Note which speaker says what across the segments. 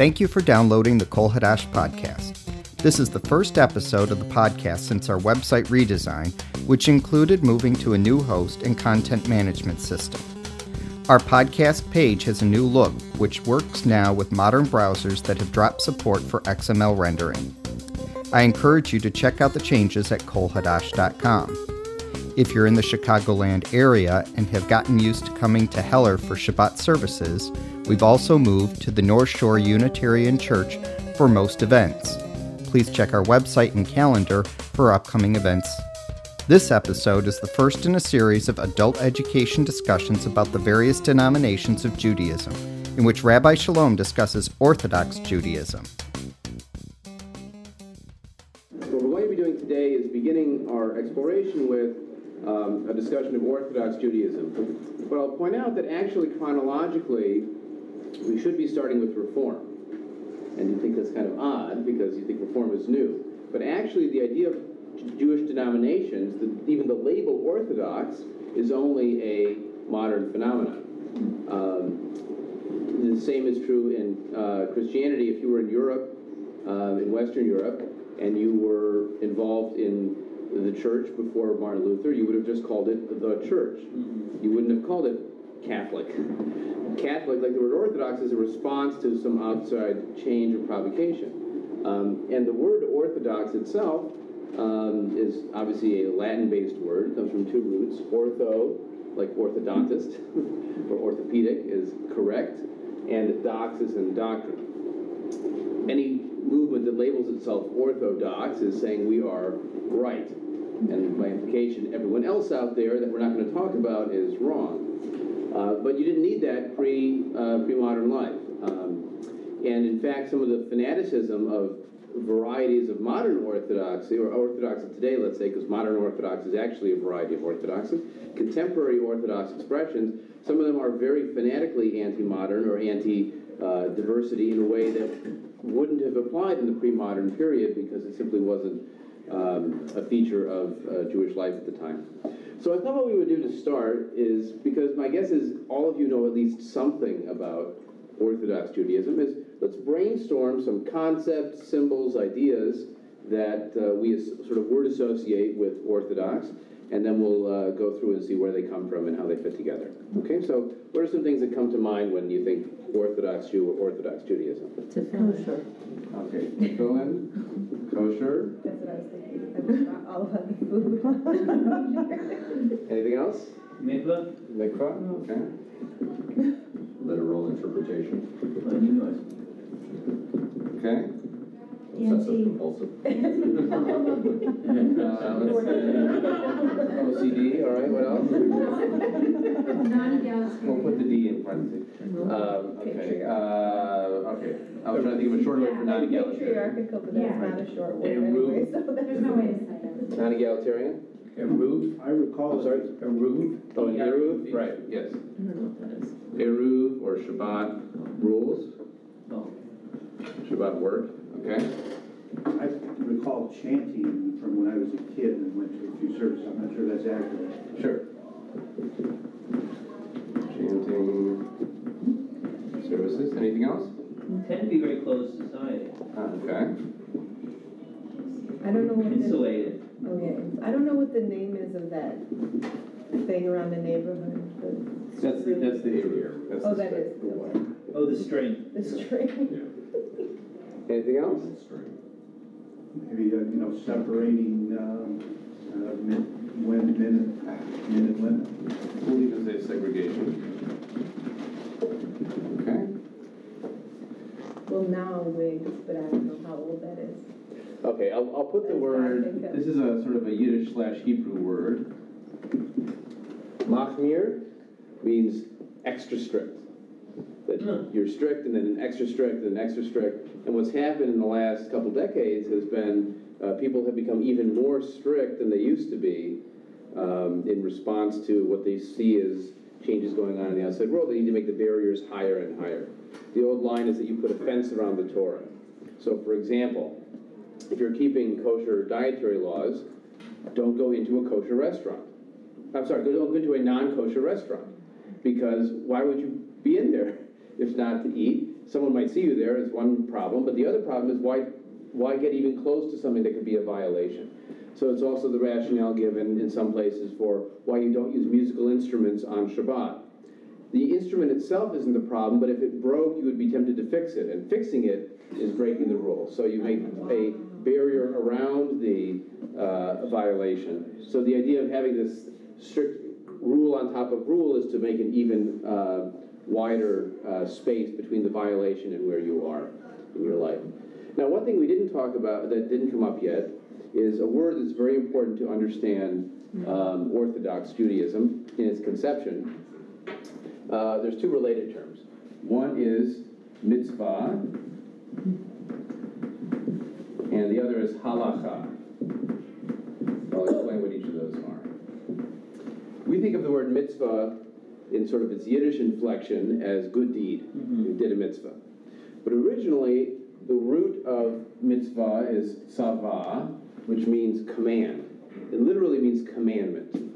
Speaker 1: Thank you for downloading the Kol Hadash podcast. This is the first episode of the podcast since our website redesign, which included moving to a new host and content management system. Our podcast page has a new look, which works now with modern browsers that have dropped support for XML rendering. I encourage you to check out the changes at kolhadash.com. If you're in the Chicagoland area and have gotten used to coming to Heller for Shabbat services, we've also moved to the North Shore Unitarian Church for most events. Please check our website and calendar for upcoming events. This episode is the first in a series of adult education discussions about the various denominations of Judaism, in which Rabbi Shalom discusses Orthodox Judaism.
Speaker 2: What we're going to be doing today is beginning our exploration with um, a discussion of Orthodox Judaism. But I'll point out that actually, chronologically, we should be starting with Reform. And you think that's kind of odd because you think Reform is new. But actually, the idea of Jewish denominations, the, even the label Orthodox, is only a modern phenomenon. Um, the same is true in uh, Christianity. If you were in Europe, uh, in Western Europe, and you were involved in the church before Martin Luther, you would have just called it the church. You wouldn't have called it Catholic. Catholic, like the word Orthodox, is a response to some outside change or provocation. Um, and the word Orthodox itself um, is obviously a Latin-based word. It comes from two roots. Ortho, like orthodontist, or orthopedic, is correct, and doxis in doctrine. Any movement that labels itself orthodox is saying we are right. And by implication, everyone else out there that we're not going to talk about is wrong. Uh, but you didn't need that pre uh, pre modern life. Um, and in fact, some of the fanaticism of varieties of modern orthodoxy, or orthodoxy today, let's say, because modern orthodoxy is actually a variety of orthodoxy, contemporary orthodox expressions, some of them are very fanatically anti modern or anti uh, diversity in a way that wouldn't have applied in the pre modern period because it simply wasn't um, a feature of uh, Jewish life at the time. So I thought what we would do to start is because my guess is all of you know at least something about Orthodox Judaism is let's brainstorm some concepts, symbols, ideas that uh, we sort of word associate with Orthodox, and then we'll uh, go through and see where they come from and how they fit together. Okay, so what are some things that come to mind when you think Orthodox Jew or Orthodox Judaism?
Speaker 3: Kosher.
Speaker 2: Okay, Cohen, kosher.
Speaker 3: That's what I was thinking. I all about the food.
Speaker 2: Anything else?
Speaker 4: Mikvah?
Speaker 2: Mikvah, okay.
Speaker 5: literal interpretation.
Speaker 4: Well, you.
Speaker 2: Okay.
Speaker 5: Obsessive compulsive.
Speaker 2: Uh, let's see. OCD, all right, what else? We'll put the D in parentheses. Um, okay, uh, okay. I was trying to think of a short word for non-egalitarian.
Speaker 3: Patriarchal, but that's not a short word
Speaker 4: And
Speaker 3: anyway,
Speaker 4: root.
Speaker 3: so that's.
Speaker 6: There's no way to say that.
Speaker 2: Non-egalitarian?
Speaker 4: Eruv?
Speaker 7: I recall.
Speaker 2: I'm sorry?
Speaker 4: Eruv?
Speaker 2: Oh, Eruv, right, yes.
Speaker 3: I don't know what that is.
Speaker 2: Eruv or Shabbat rules,
Speaker 4: Oh.
Speaker 2: Shabbat work, okay?
Speaker 7: I recall chanting from when I was a kid and went to a few services, I'm not sure that's accurate.
Speaker 2: Sure. Chanting services, anything else?
Speaker 4: Tend to be very close to society.
Speaker 2: Ah, okay.
Speaker 3: I don't know what the,
Speaker 4: Insulated.
Speaker 3: oh yeah, I don't know what the name is of that thing around the neighborhood, the.
Speaker 2: That's, the- that's the area. That's
Speaker 3: Oh,
Speaker 2: the
Speaker 3: that is,
Speaker 2: string.
Speaker 3: okay.
Speaker 4: Oh, the string.
Speaker 3: The string.
Speaker 2: Anything else?
Speaker 7: Maybe, uh, you know, separating, um, uh, min, when, minute, minute limit.
Speaker 2: We'll even say segregation. Okay.
Speaker 3: Well, now wigs, but I don't know how old that is.
Speaker 2: Okay, I'll, I'll put the
Speaker 3: That's
Speaker 2: word, this is a sort of a Yiddish slash Hebrew word. Machmir means extra strict. That you're strict and then an extra strict and an extra strict. And what's happened in the last couple decades has been, uh, people have become even more strict than they used to be um, in response to what they see as changes going on in the outside world. They need to make the barriers higher and higher. The old line is that you put a fence around the Torah. So for example, if you're keeping kosher dietary laws, don't go into a kosher restaurant. I'm sorry, don't go into a non-kosher restaurant. Because why would you be in there? if not to eat. Someone might see you there is one problem, but the other problem is why, why get even close to something that could be a violation? So it's also the rationale given in some places for why you don't use musical instruments on Shabbat. The instrument itself isn't the problem, but if it broke, you would be tempted to fix it, and fixing it is breaking the rule. So you make a barrier around the uh, violation. So the idea of having this strict rule on top of rule is to make an even uh, wider uh, space between the violation and where you are in your life. Now, one thing we didn't talk about that didn't come up yet is a word that's very important to understand um, Orthodox Judaism in its conception. Uh, there's two related terms. One is mitzvah, and the other is halacha. I'll explain what each of those are. We think of the word mitzvah in sort of its Yiddish inflection as good deed. You did a mitzvah. But originally, the root of mitzvah is tzava, which means command. It literally means commandment.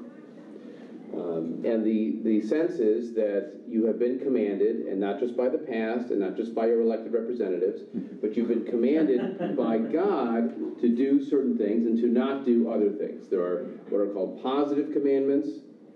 Speaker 2: Um, and the, the sense is that you have been commanded, and not just by the past, and not just by your elected representatives, but you've been commanded by God to do certain things and to not do other things. There are what are called positive commandments.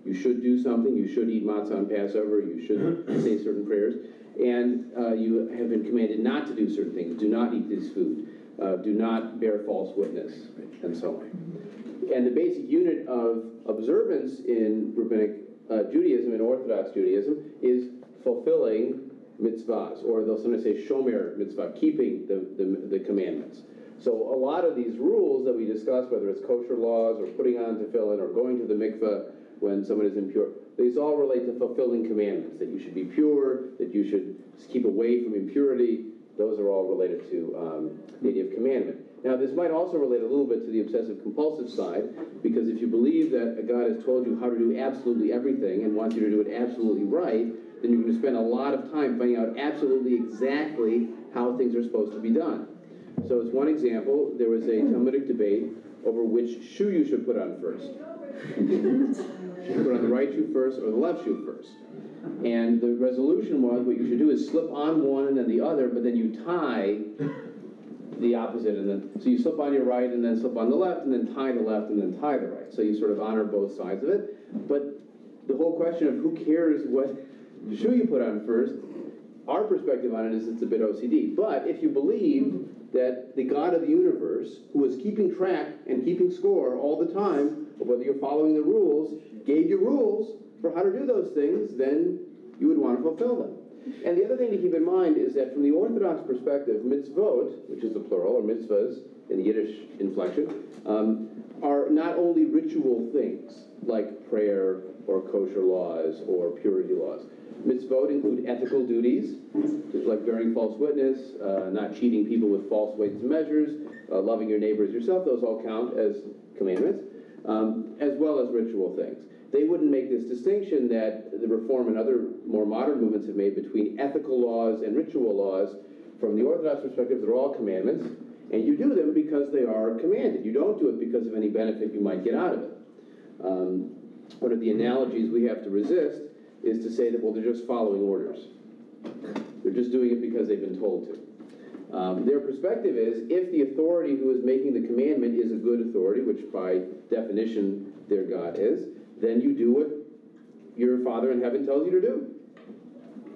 Speaker 2: You should do something. You should eat matzah on Passover. You should say certain prayers. And uh, you have been commanded not to do certain things. Do not eat this food. Uh, do not bear false witness, and so on. And the basic unit of observance in rabbinic uh, Judaism and Orthodox Judaism is fulfilling mitzvahs, or they'll sometimes say shomer mitzvah, keeping the, the, the commandments. So a lot of these rules that we discuss, whether it's kosher laws or putting on tefillin or going to the mikveh when someone is impure, these all relate to fulfilling commandments, that you should be pure, that you should keep away from impurity. Those are all related to um, the idea of commandment. Now, this might also relate a little bit to the obsessive compulsive side, because if you believe that God has told you how to do absolutely everything and wants you to do it absolutely right, then you're going to spend a lot of time finding out absolutely exactly how things are supposed to be done. So, as one example, there was a Talmudic debate over which shoe you should put on first. Should you put on the right shoe first or the left shoe first? And the resolution was what you should do is slip on one and then the other, but then you tie the opposite, and then so you slip on your right and then slip on the left, and then tie the left and then tie the right. So you sort of honor both sides of it. But the whole question of who cares what shoe you put on first, our perspective on it is it's a bit OCD. But if you believe that the God of the universe, who is keeping track and keeping score all the time whether you're following the rules, gave you rules for how to do those things, then you would want to fulfill them. And the other thing to keep in mind is that from the Orthodox perspective, mitzvot, which is the plural, or mitzvahs in the Yiddish inflection, um, are not only ritual things like prayer or kosher laws or purity laws. Mitzvot include ethical duties, like bearing false witness, uh, not cheating people with false weights and measures, uh, loving your neighbor as yourself. Those all count as commandments, um, as well as ritual things they wouldn't make this distinction that the Reform and other more modern movements have made between ethical laws and ritual laws. From the Orthodox perspective, they're all commandments, and you do them because they are commanded. You don't do it because of any benefit you might get out of it. Um, one of the analogies we have to resist is to say that, well, they're just following orders. They're just doing it because they've been told to. Um, their perspective is if the authority who is making the commandment is a good authority, which by definition their God is, then you do what your Father in heaven tells you to do.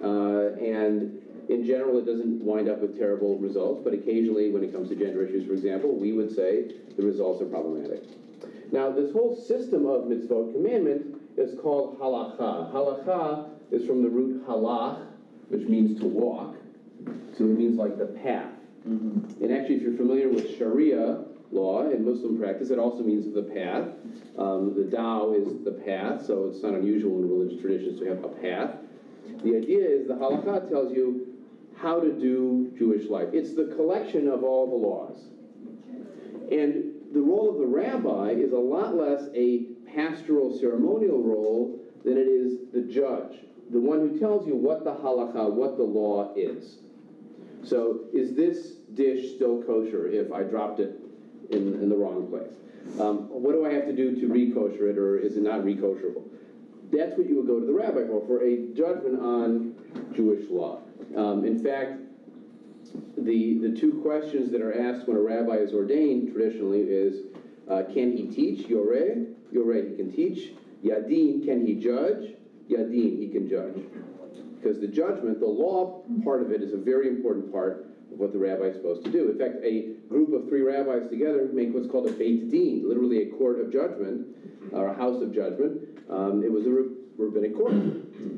Speaker 2: Uh, and in general, it doesn't wind up with terrible results, but occasionally, when it comes to gender issues, for example, we would say the results are problematic. Now, this whole system of mitzvot commandment is called halacha. Halacha is from the root halach, which means to walk. So it means like the path. Mm-hmm. And actually, if you're familiar with Sharia law and Muslim practice, it also means the path. Um, the Tao is the path, so it's not unusual in religious traditions to have a path. The idea is the halakha tells you how to do Jewish life. It's the collection of all the laws. And the role of the rabbi is a lot less a pastoral ceremonial role than it is the judge, the one who tells you what the halakha, what the law is. So, is this dish still kosher if I dropped it in, in the wrong place? Um, what do I have to do to re-kosher it, or is it not re-kosherable? That's what you would go to the rabbi for, for a judgment on Jewish law. Um, In fact, the, the two questions that are asked when a rabbi is ordained traditionally is, uh, can he teach? Yoreh, Yoreh, he can teach. Yadin, can he judge? Yadin, he can judge. Because the judgment, the law part of it is a very important part of what the rabbi is supposed to do. In fact, a group of three rabbis together make what's called a Beit Din, literally a court of judgment, or a house of judgment. Um, it was a rab- rabbinic court.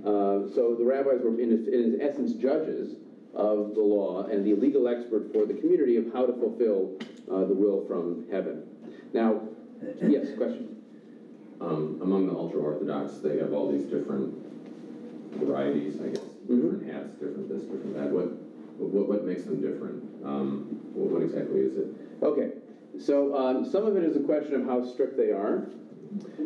Speaker 2: Uh, so the rabbis were, in, in essence, judges of the law and the legal expert for the community of how to fulfill uh, the will from heaven. Now, yes, question.
Speaker 5: Um, among the ultra-Orthodox, they have all these different varieties, I guess, different hats, different this, different that. What, what, what makes them different? Um, what, what exactly is it?
Speaker 2: Okay, so um, some of it is a question of how strict they are.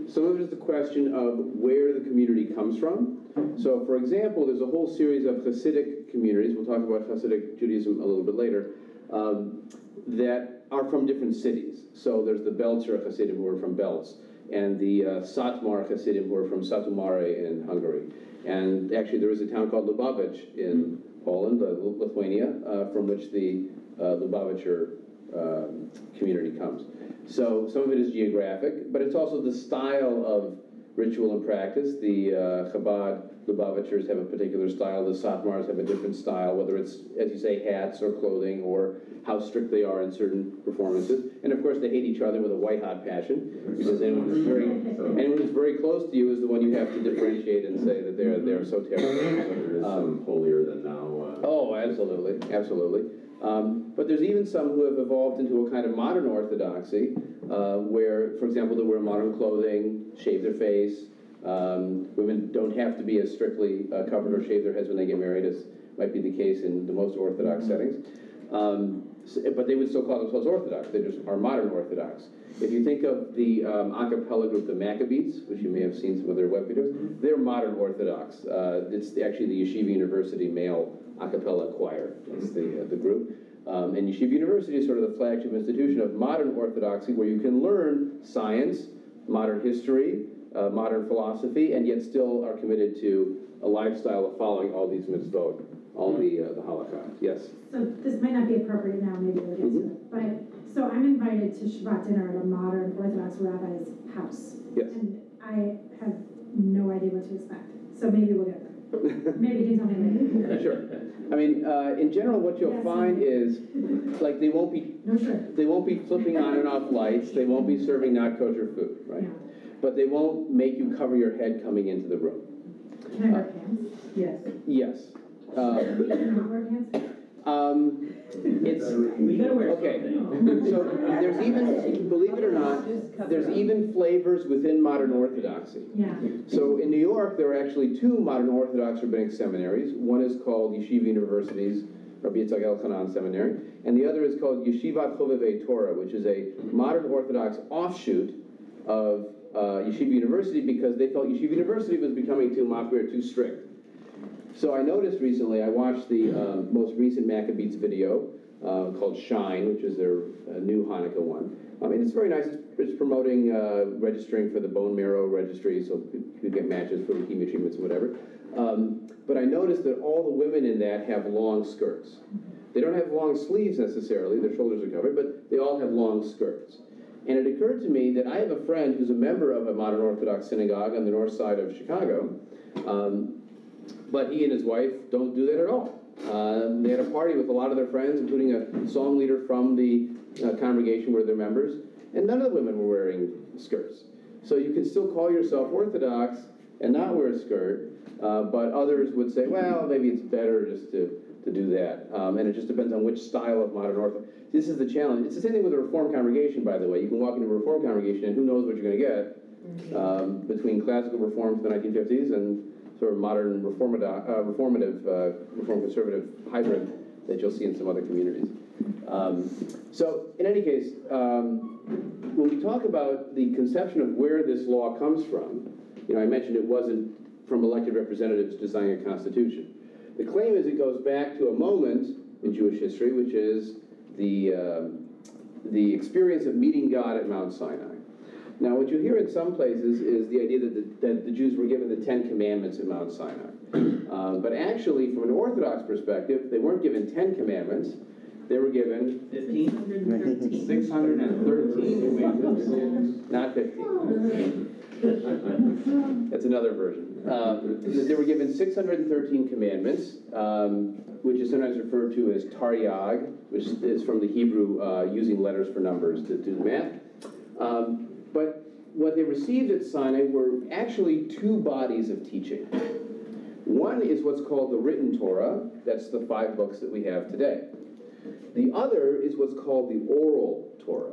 Speaker 2: Some of it is the question of where the community comes from. So, for example, there's a whole series of Hasidic communities, we'll talk about Hasidic Judaism a little bit later, um, that are from different cities. So there's the Belzer Hasidim who are from Belz, and the uh, Satmar Hasidim who are from Satu in Hungary. And actually, there is a town called Lubavitch in Poland, uh, Lithuania, uh, from which the uh, Lubavitcher um, community comes. So some of it is geographic, but it's also the style of ritual and practice. The uh, Chabad Lubavitchers have a particular style. The Satmars have a different style, whether it's, as you say, hats or clothing or how strict they are in certain performances. And of course, they hate each other with a white hot passion because anyone who's very, anyone who's very close to you is the one you have to differentiate and say that they're they're so terrible.
Speaker 5: Some holier than thou, uh,
Speaker 2: Oh, absolutely, absolutely. Um, but there's even some who have evolved into a kind of modern orthodoxy, uh, where, for example, they wear modern clothing, shave their face. Um, women don't have to be as strictly uh, covered or shave their heads when they get married, as might be the case in the most orthodox settings. Um, s- but they would still call themselves orthodox. They just are modern orthodox. If you think of the um, a cappella group, the Maccabees, which you may have seen some of their web videos, they're modern orthodox. Uh, it's the- actually the Yeshiva University male a cappella choir. That's the, uh, the group. Um, and Yeshiva University is sort of the flagship institution of modern orthodoxy where you can learn science, modern history, uh, modern philosophy, and yet still are committed to a lifestyle of following all these mitzvot, all the, uh, the halakha. Yes?
Speaker 6: So this might not be appropriate now, maybe we'll get to it, but, so I'm invited to Shabbat dinner at a modern Orthodox rabbi's house.
Speaker 2: Yes.
Speaker 6: And I have no idea what to expect, so maybe we'll get there. Maybe you can tell me later.
Speaker 2: Sure. I mean, uh, in general, what you'll
Speaker 6: Yes.
Speaker 2: find is, like, they won't be,
Speaker 6: No, sure.
Speaker 2: they won't be flipping on and off lights, they won't be serving not kosher food, right? But they won't make you cover your head coming into the room.
Speaker 6: Can I wear pants?
Speaker 3: Yes.
Speaker 2: Yes. Uh,
Speaker 6: Can I wear pants?
Speaker 2: Um, it's,
Speaker 4: We gotta wear
Speaker 2: Okay. so there's even, believe it or not, there's even flavors within modern orthodoxy.
Speaker 6: Yeah.
Speaker 2: So in New York, there are actually two modern Orthodox rabbinic seminaries. One is called Yeshiva University's Rabbi Yitzhak Elchanan Seminary, and the other is called Yeshivat Chovevei Torah, which is a modern Orthodox offshoot of uh, Yeshiva University because they felt Yeshiva University was becoming too machmir, too strict. So I noticed recently, I watched the um, most recent Maccabees video uh, called Shine, which is their uh, new Hanukkah one. I mean, it's very nice. It's, it's promoting uh, registering for the bone marrow registry, so people get matches for leukemia treatments and whatever. Um, but I noticed that all the women in that have long skirts. They don't have long sleeves necessarily; their shoulders are covered, but they all have long skirts. And it occurred to me that I have a friend who's a member of a modern Orthodox synagogue on the north side of Chicago. Um, but he and his wife don't do that at all. Uh, they had a party with a lot of their friends, including a song leader from the uh, congregation where they're members, and none of the women were wearing skirts. So you can still call yourself Orthodox and not wear a skirt, uh, but others would say, well, maybe it's better just to, to do that. Um, and it just depends on which style of modern Orthodox. This is the challenge. It's the same thing with a Reformed congregation, by the way. You can walk into a Reformed congregation and who knows what you're going to get um, between classical Reform from the 1950s and sort of modern reformative, uh, reformative, uh, reform conservative hybrid that you'll see in some other communities. Um, so, in any case, um, when we talk about the conception of where this law comes from, you know, I mentioned it wasn't from elected representatives designing a constitution. The claim is it goes back to a moment in Jewish history, which is the, um, the experience of meeting God at Mount Sinai. Now, what you hear in some places is the idea that the, that the Jews were given the Ten Commandments at Mount Sinai. Um, But actually, from an Orthodox perspective, they weren't given 10 commandments, they were given
Speaker 4: Fifteen?
Speaker 2: 613 commandments, not 15. That's another version. Um, They were given 613 commandments, um, which is sometimes referred to as Taryag, which is from the Hebrew uh, using letters for numbers to do the math. Um, But what they received at Sinai were actually two bodies of teaching. One is what's called the written Torah, that's the five books that we have today. The other is what's called the oral Torah.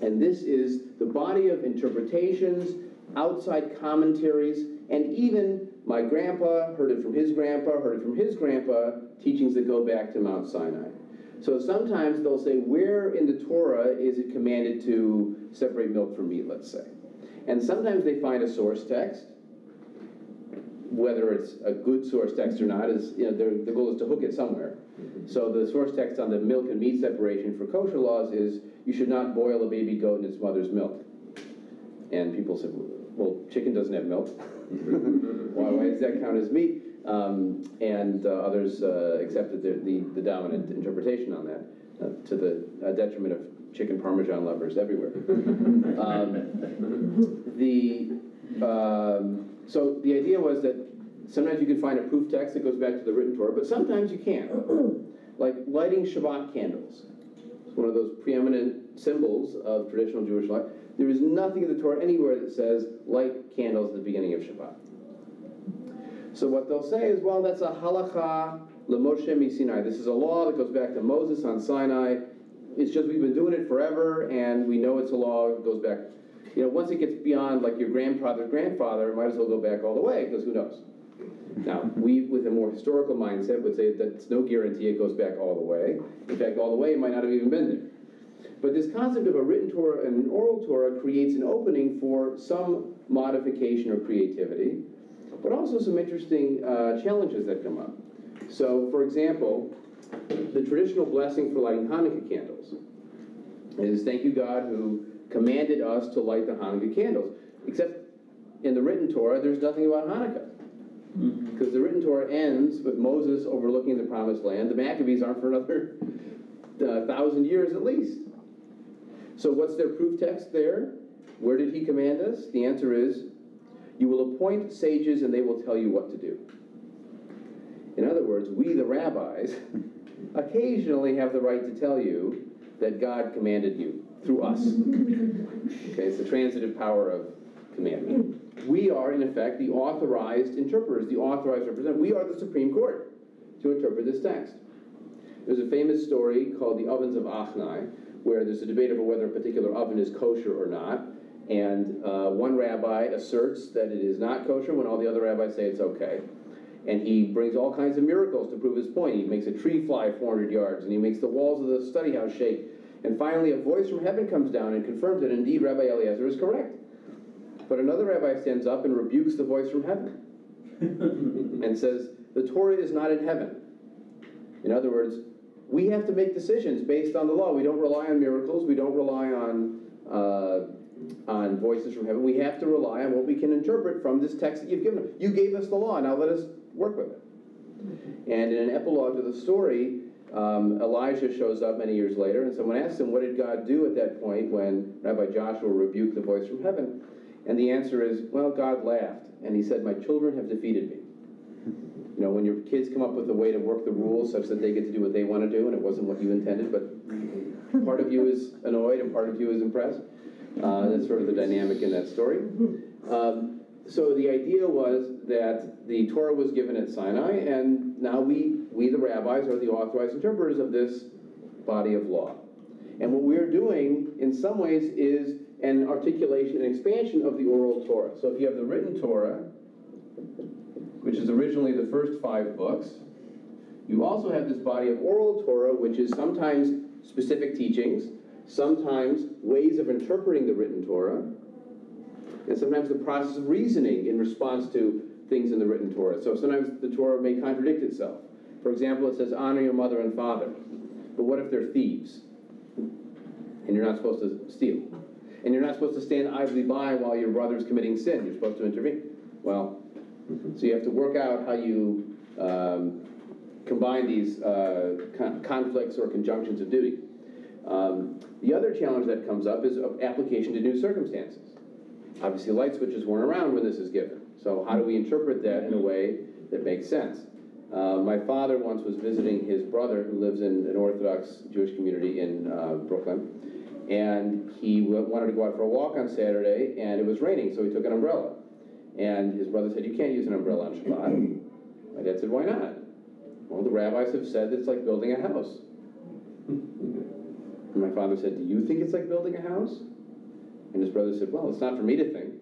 Speaker 2: And this is the body of interpretations, outside commentaries, and even my grandpa heard it from his grandpa, heard it from his grandpa, teachings that go back to Mount Sinai. So sometimes they'll say, where in the Torah is it commanded to separate milk from meat, let's say? And sometimes they find a source text, whether it's a good source text or not is, you know, their, the goal is to hook it somewhere. Mm-hmm. So the source text on the milk and meat separation for kosher laws is you should not boil a baby goat in its mother's milk. And people said, well, chicken doesn't have milk. why, why does that count as meat? Um, and uh, others uh, accepted the, the, the dominant interpretation on that, uh, to the uh, detriment of chicken parmesan lovers everywhere. Um, the um, so the idea was that sometimes you can find a proof text that goes back to the written Torah, but sometimes you can't. like lighting Shabbat candles. It's one of those preeminent symbols of traditional Jewish life. There is nothing in the Torah anywhere that says light candles at the beginning of Shabbat. So what they'll say is, well, that's a halacha lemoshe misinai. This is a law that goes back to Moses on Sinai. It's just we've been doing it forever, and we know it's a law. It goes back. You know, once it gets beyond like your grandfather's grandfather, it might as well go back all the way because who knows? Now, we, with a more historical mindset, would say that it's no guarantee it goes back all the way. In fact, all the way, it might not have even been there. But this concept of a written Torah and an oral Torah creates an opening for some modification or creativity, but also some interesting uh, challenges that come up. So, for example, the traditional blessing for lighting Hanukkah candles is thank you, God, who commanded us to light the Hanukkah candles. Except in the written Torah, there's nothing about Hanukkah. Because the written Torah ends with Moses overlooking the promised land. The Maccabees aren't for another uh, thousand years at least. So, what's their proof text there? Where did he command us? The answer is you will appoint sages and they will tell you what to do. In other words, we, the rabbis, occasionally have the right to tell you that God commanded you through us. Okay, it's the transitive power of commandment. We are, in effect, the authorized interpreters, the authorized representatives. We are the Supreme Court to interpret this text. There's a famous story called the Ovens of Achnai, where there's a debate over whether a particular oven is kosher or not. And uh, one rabbi asserts that it is not kosher when all the other rabbis say it's okay. And he brings all kinds of miracles to prove his point. He makes a tree fly 400 yards, and he makes the walls of the study house shake. And finally, a voice from heaven comes down and confirms that indeed Rabbi Eliezer is correct. But another rabbi stands up and rebukes the voice from heaven and says, The Torah is not in heaven. In other words, we have to make decisions based on the law. We don't rely on miracles. We don't rely on uh, on voices from heaven. We have to rely on what we can interpret from this text that you've given us. You gave us the law. Now let us work with it. And in an epilogue to the story, um, Elijah shows up many years later, and someone asks him, "What did God do at that point when Rabbi Joshua rebuked the voice from heaven?" And the answer is, "Well, God laughed, and He said, "My children have defeated me." You know, when your kids come up with a way to work the rules such that they get to do what they want to do, and it wasn't what you intended, but part of you is annoyed and part of you is impressed. Uh, that's sort of the dynamic in that story. Um, so the idea was that the Torah was given at Sinai, and now we, we the rabbis, are the authorized interpreters of this body of law. And what we're doing, in some ways, is an articulation and expansion of the oral Torah. So if you have the written Torah, which is originally the first five books, you also have this body of oral Torah, which is sometimes specific teachings, sometimes ways of interpreting the written Torah, and sometimes the process of reasoning in response to things in the written Torah. So sometimes the Torah may contradict itself. For example, it says, honor your mother and father. But what if they're thieves? And you're not supposed to steal. And you're not supposed to stand idly by while your brother's committing sin. You're supposed to intervene. Well, So you have to work out how you um, combine these uh, con- conflicts or conjunctions of duty. Um, The other challenge that comes up is application to new circumstances. Obviously, light switches weren't around when this is given, so how do we interpret that in a way that makes sense? Uh, My father once was visiting his brother, who lives in an Orthodox Jewish community in uh, Brooklyn, and he wa- wanted to go out for a walk on Saturday, and it was raining, so he took an umbrella. And his brother said, "You can't use an umbrella on Shabbat." My dad said, "Why not?" Well, the rabbis have said it's like building a house. And my father said, Do you think it's like building a house? And his brother said, Well, it's not for me to think.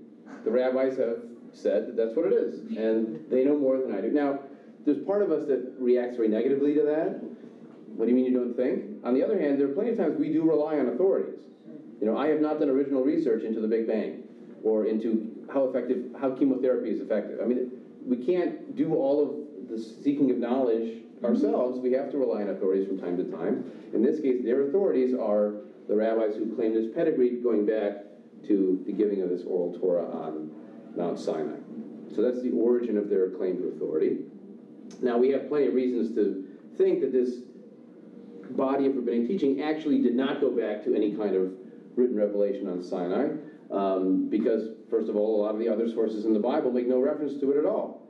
Speaker 2: The rabbis have said that that's what it is, and they know more than I do. Now, there's part of us that reacts very negatively to that. What do you mean you don't think? On the other hand, there are plenty of times we do rely on authorities. You know, I have not done original research into the Big Bang or into how effective, how chemotherapy is effective. I mean, we can't do all of the seeking of knowledge ourselves. We have to rely on authorities from time to time. In this case, their authorities are the rabbis who claim this pedigree going back to the giving of this oral Torah on Mount Sinai. So that's the origin of their claim to authority. Now, we have plenty of reasons to think that this body of rabbinic teaching actually did not go back to any kind of written revelation on Sinai, um, because, first of all, a lot of the other sources in the Bible make no reference to it at all.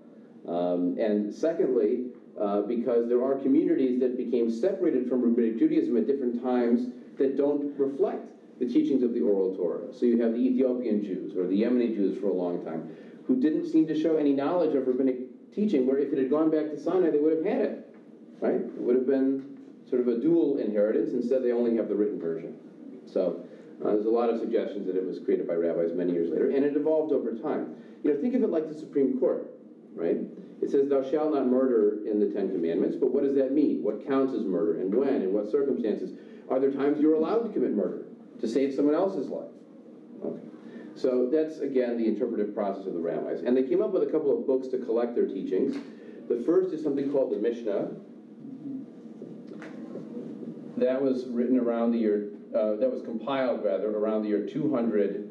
Speaker 2: Um, and secondly, uh, because there are communities that became separated from rabbinic Judaism at different times that don't reflect the teachings of the oral Torah. So you have the Ethiopian Jews or the Yemeni Jews for a long time who didn't seem to show any knowledge of rabbinic teaching, where if it had gone back to Sinai, they would have had it, right? It would have been sort of a dual inheritance. Instead, they only have the written version. So uh, there's a lot of suggestions that it was created by rabbis many years later, and it evolved over time. You know, think of it like the Supreme Court, right? It says, "Thou shalt not murder" in the Ten Commandments, but what does that mean? What counts as murder, and when, and what circumstances? Are there times you're allowed to commit murder to save someone else's life? Okay. So that's again the interpretive process of the rabbis, and they came up with a couple of books to collect their teachings. The first is something called the Mishnah. That was written around the year, uh, that was compiled rather around the year 200 uh,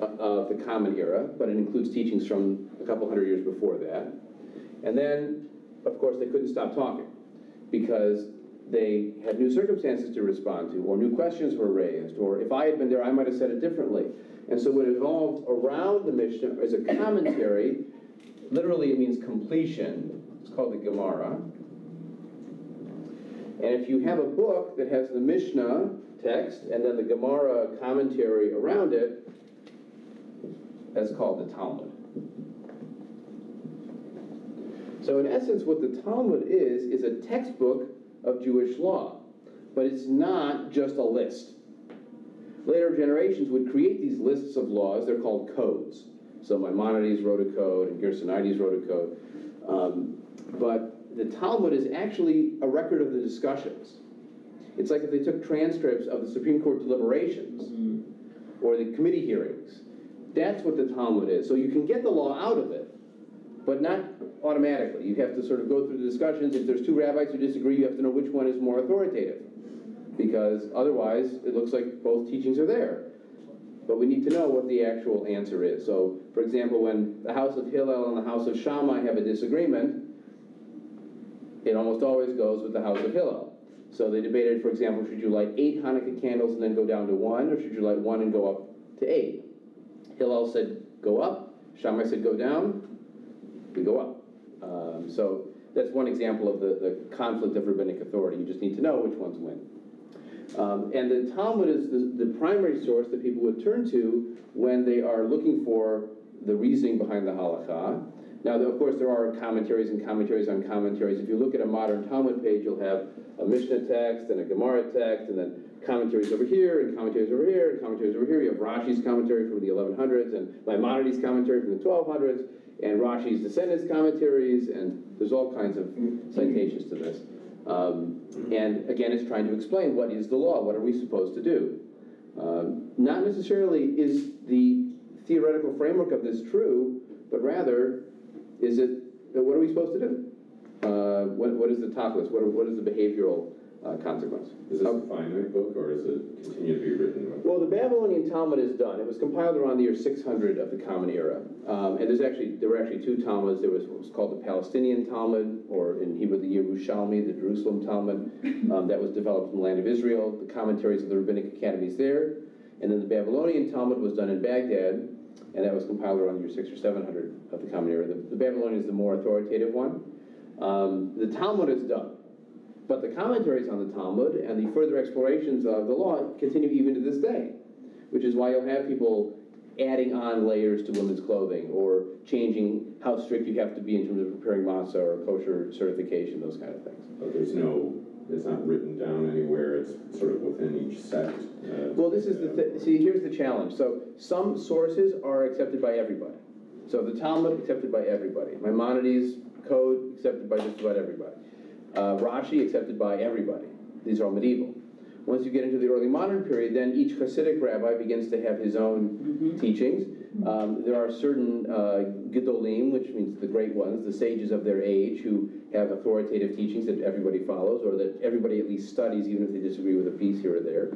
Speaker 2: Uh, of the Common Era, but it includes teachings from a couple hundred years before that. And then, of course, they couldn't stop talking because they had new circumstances to respond to, or new questions were raised, or if I had been there, I might have said it differently. And so what evolved around the Mishnah is a commentary. Literally, it means completion. It's called the Gemara. And if you have a book that has the Mishnah text and then the Gemara commentary around it, that's called the Talmud. So, in essence, what the Talmud is, is a textbook of Jewish law, but it's not just a list. Later generations would create these lists of laws, they're called codes. So, Maimonides wrote a code, and Gersonides wrote a code. Um, but the Talmud is actually a record of the discussions. It's like if they took transcripts of the Supreme Court deliberations or the committee hearings. That's what the Talmud is. So you can get the law out of it, but not automatically. You have to sort of go through the discussions. If there's two rabbis who disagree, you have to know which one is more authoritative. Because otherwise, it looks like both teachings are there. But we need to know what the actual answer is. So, for example, when the house of Hillel and the house of Shammai have a disagreement, it almost always goes with the house of Hillel. So they debated, for example, should you light eight Hanukkah candles and then go down to one, or should you light one and go up to eight? Hillel said, go up. Shammai said, go down. We go up. Um, so that's one example of the, the conflict of rabbinic authority. You just need to know which ones win. Um, and the Talmud is the, the primary source that people would turn to when they are looking for the reasoning behind the halakha. Now, of course, there are commentaries and commentaries on commentaries. If you look at a modern Talmud page, you'll have a Mishnah text and a Gemara text, and then commentaries over here, and commentaries over here, and commentaries over here. You have Rashi's commentary from the 1100s, and Maimonides' commentary from the 1200s, and Rashi's descendants' commentaries, and there's all kinds of citations to this. Um, and again, it's trying to explain what is the law, what are we supposed to do. Um, not necessarily is the theoretical framework of this true, but rather, is it, what are we supposed to do? Uh, what, what is the tachlis? What, what is the behavioral uh, consequence.
Speaker 5: Is this a finite book, or is it continue to be written?
Speaker 2: Well, the Babylonian Talmud is done. It was compiled around the year 600 of the Common Era. Um, and there's actually, there were actually two Talmuds. There was what was called the Palestinian Talmud, or in Hebrew, the Yerushalmi, the Jerusalem Talmud, um, that was developed in the land of Israel, the commentaries of the rabbinic academies there. And then the Babylonian Talmud was done in Baghdad, and that was compiled around the year 6 or 700 of the Common Era. The, the Babylonian is the more authoritative one. Um, the Talmud is done. But the commentaries on the Talmud and the further explorations of the law continue even to this day, which is why you'll have people adding on layers to women's clothing or changing how strict you have to be in terms of preparing matzah or kosher certification, those kind of things.
Speaker 5: But there's no, it's not written down anywhere, it's sort of within each sect. uh,
Speaker 2: Well, this is the, thi- see, here's the challenge. So some sources are accepted by everybody. So the Talmud accepted by everybody. Maimonides code accepted by just about everybody. Uh, Rashi accepted by everybody. These are all medieval. Once you get into the early modern period, then each Hasidic rabbi begins to have his own teachings. Um, there are certain uh, Gedolim, which means the great ones, the sages of their age, who have authoritative teachings that everybody follows, or that everybody at least studies, even if they disagree with a piece here or there.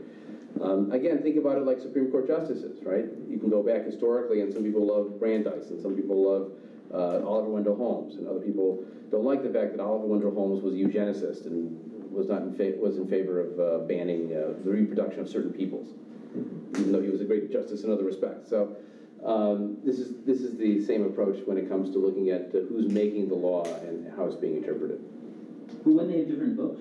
Speaker 2: Um, again, think about it like Supreme Court justices, right? You can go back historically, and some people love Brandeis, and some people love uh, Oliver Wendell Holmes, and other people don't like the fact that Oliver Wendell Holmes was a eugenicist and was not in fa- was in favor of uh, banning uh, the reproduction of certain peoples, even though he was a great justice in other respects. So. Um, this is this is the same approach when it comes to looking at uh, who's making the law and how it's being interpreted.
Speaker 4: But when they have different books?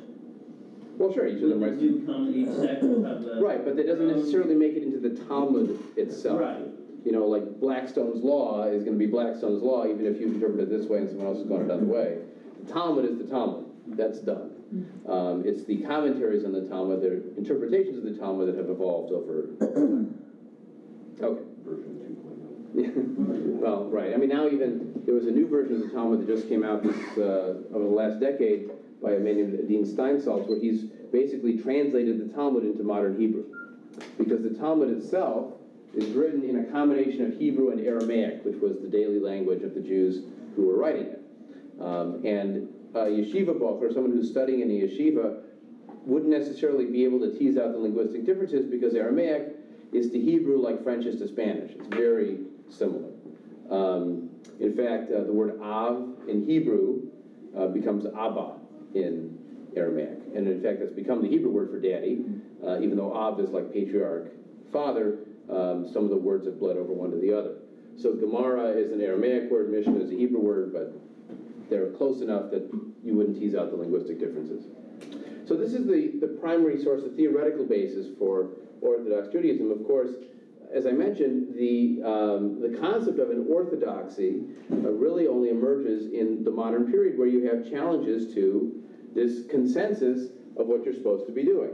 Speaker 2: Well, sure, each of them
Speaker 4: They
Speaker 2: writes
Speaker 4: do come, each sect will have a.
Speaker 2: Right, but that doesn't necessarily make it into the Talmud itself.
Speaker 4: Right.
Speaker 2: You know, like Blackstone's law is gonna be Blackstone's law, even if you interpret it this way and someone else has gone another way. The Talmud is the Talmud, that's done. Um, it's the commentaries on the Talmud, their interpretations of the Talmud that have evolved over time. Okay.
Speaker 5: Version
Speaker 2: Well, right, I mean, now even, there was a new version of the Talmud that just came out this, uh, over the last decade by a man named Adin Steinsaltz, where he's basically translated the Talmud into modern Hebrew. Because the Talmud itself is written in a combination of Hebrew and Aramaic, which was the daily language of the Jews who were writing it. Um, and a yeshiva bochur, or someone who's studying in a yeshiva, wouldn't necessarily be able to tease out the linguistic differences because Aramaic is to Hebrew like French is to Spanish. It's very similar. Um, in fact, uh, the word av in Hebrew uh, becomes abba in Aramaic. And in fact, that's become the Hebrew word for daddy, uh, even though av is like patriarch, father, um, some of the words have bled over one to the other. So Gemara is an Aramaic word, Mishnah is a Hebrew word, but they're close enough that you wouldn't tease out the linguistic differences. So this is the, the primary source, the theoretical basis for Orthodox Judaism. Of course, as I mentioned, the, um, the concept of an orthodoxy uh, really only emerges in the modern period where you have challenges to this consensus of what you're supposed to be doing.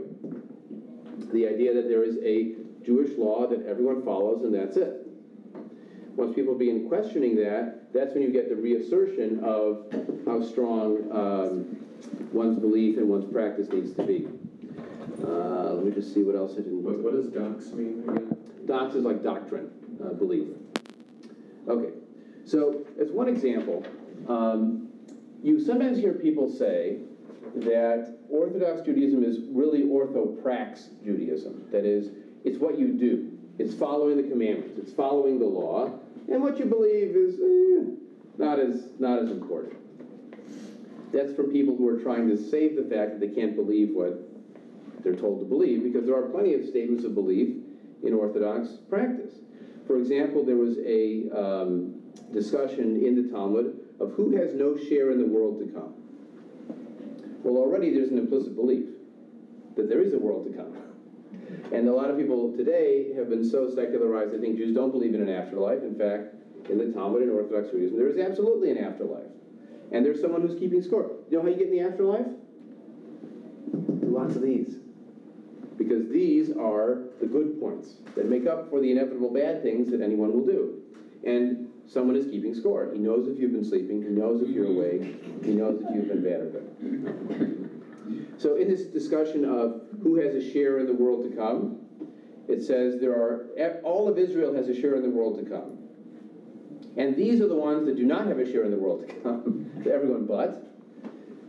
Speaker 2: The idea that there is a Jewish law that everyone follows and that's it. Once people begin questioning that, that's when you get the reassertion of how strong um, one's belief and one's practice needs to be. Uh, let me just see what else I didn't.
Speaker 5: What, what does dox mean again?
Speaker 2: Dox is like doctrine, uh, belief. Okay, so as one example, um, you sometimes hear people say that Orthodox Judaism is really orthoprax Judaism. That is, it's what you do. It's following the commandments. It's following the law, and what you believe is eh, not as not as important. That's from people who are trying to save the fact that they can't believe what they're told to believe, because there are plenty of statements of belief in Orthodox practice. For example, there was a um, discussion in the Talmud of who has no share in the world to come. Well, already there's an implicit belief that there is a world to come. And a lot of people today have been so secularized, they think Jews don't believe in an afterlife. In fact, in the Talmud and Orthodox Judaism, there is absolutely an afterlife. And there's someone who's keeping score. You know how you get in the afterlife? Lots of these. Because these are the good points that make up for the inevitable bad things that anyone will do. And someone is keeping score. He knows if you've been sleeping, he knows if you're awake, he knows if you've been bad or good. So in this discussion of who has a share in the world to come, it says there are all of Israel has a share in the world to come. And these are the ones that do not have a share in the world to come, everyone but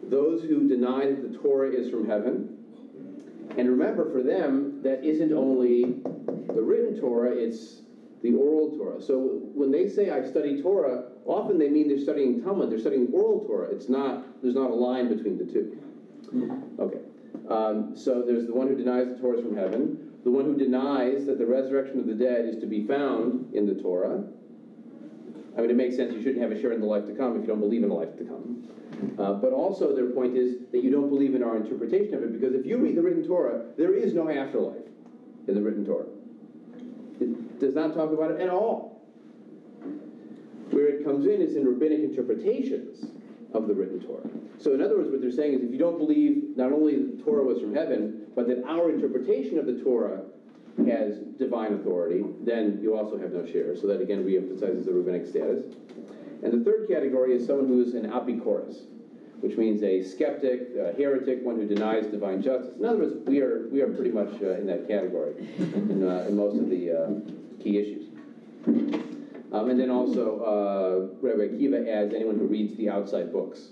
Speaker 2: those who deny that the Torah is from heaven, And remember, for them, that isn't only the written Torah, it's the oral Torah. So when they say I study Torah, often they mean they're studying Talmud, they're studying oral Torah. It's not, there's not a line between the two. Okay. Um, so there's the one who denies the Torah is from heaven, the one who denies that the resurrection of the dead is to be found in the Torah. I mean, it makes sense you shouldn't have a share in the life to come if you don't believe in the life to come. Uh, but also, their point is that you don't believe in our interpretation of it because if you read the written Torah, there is no afterlife in the written Torah. It does not talk about it at all. Where it comes in is in rabbinic interpretations of the written Torah. So, in other words, what they're saying is if you don't believe not only that the Torah was from heaven, but that our interpretation of the Torah has divine authority, then you also have no share. So, that again re-emphasizes the rabbinic status. And the third category is someone who is an apikoros, which means a skeptic, a heretic, one who denies divine justice. In other words, we are, we are pretty much uh, in that category in, uh, in most of the uh, key issues. Um, and then also, uh, Rabbi Akiva adds anyone who reads the outside books.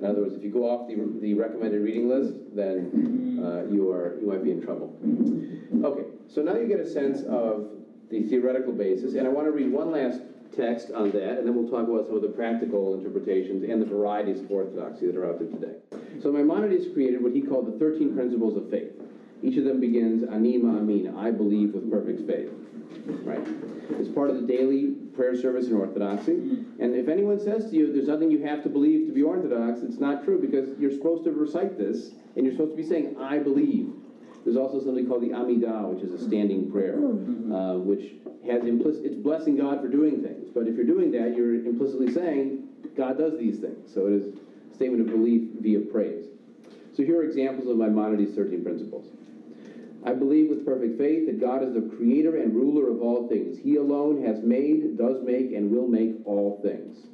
Speaker 2: In other words, if you go off the, the recommended reading list, then uh, you are you might be in trouble. Okay, so now you get a sense of the theoretical basis, and I want to read one last text on that, and then we'll talk about some of the practical interpretations and the varieties of orthodoxy that are out there today. So Maimonides created what he called the 13 principles of faith. Each of them begins, Ani Ma'amin, I believe with perfect faith. Right? It's part of the daily prayer service in Orthodoxy. Mm-hmm. And if anyone says to you, there's nothing you have to believe to be Orthodox, it's not true because you're supposed to recite this and you're supposed to be saying, I believe. There's also something called the Amidah, which is a standing prayer, mm-hmm. Mm-hmm. uh, which has implicit, it's blessing God for doing things. But if you're doing that, you're implicitly saying, God does these things. So it is a statement of belief via praise. So here are examples of Maimonides' 13 principles. I believe with perfect faith that God is the creator and ruler of all things. He alone has made, does make, and will make all things.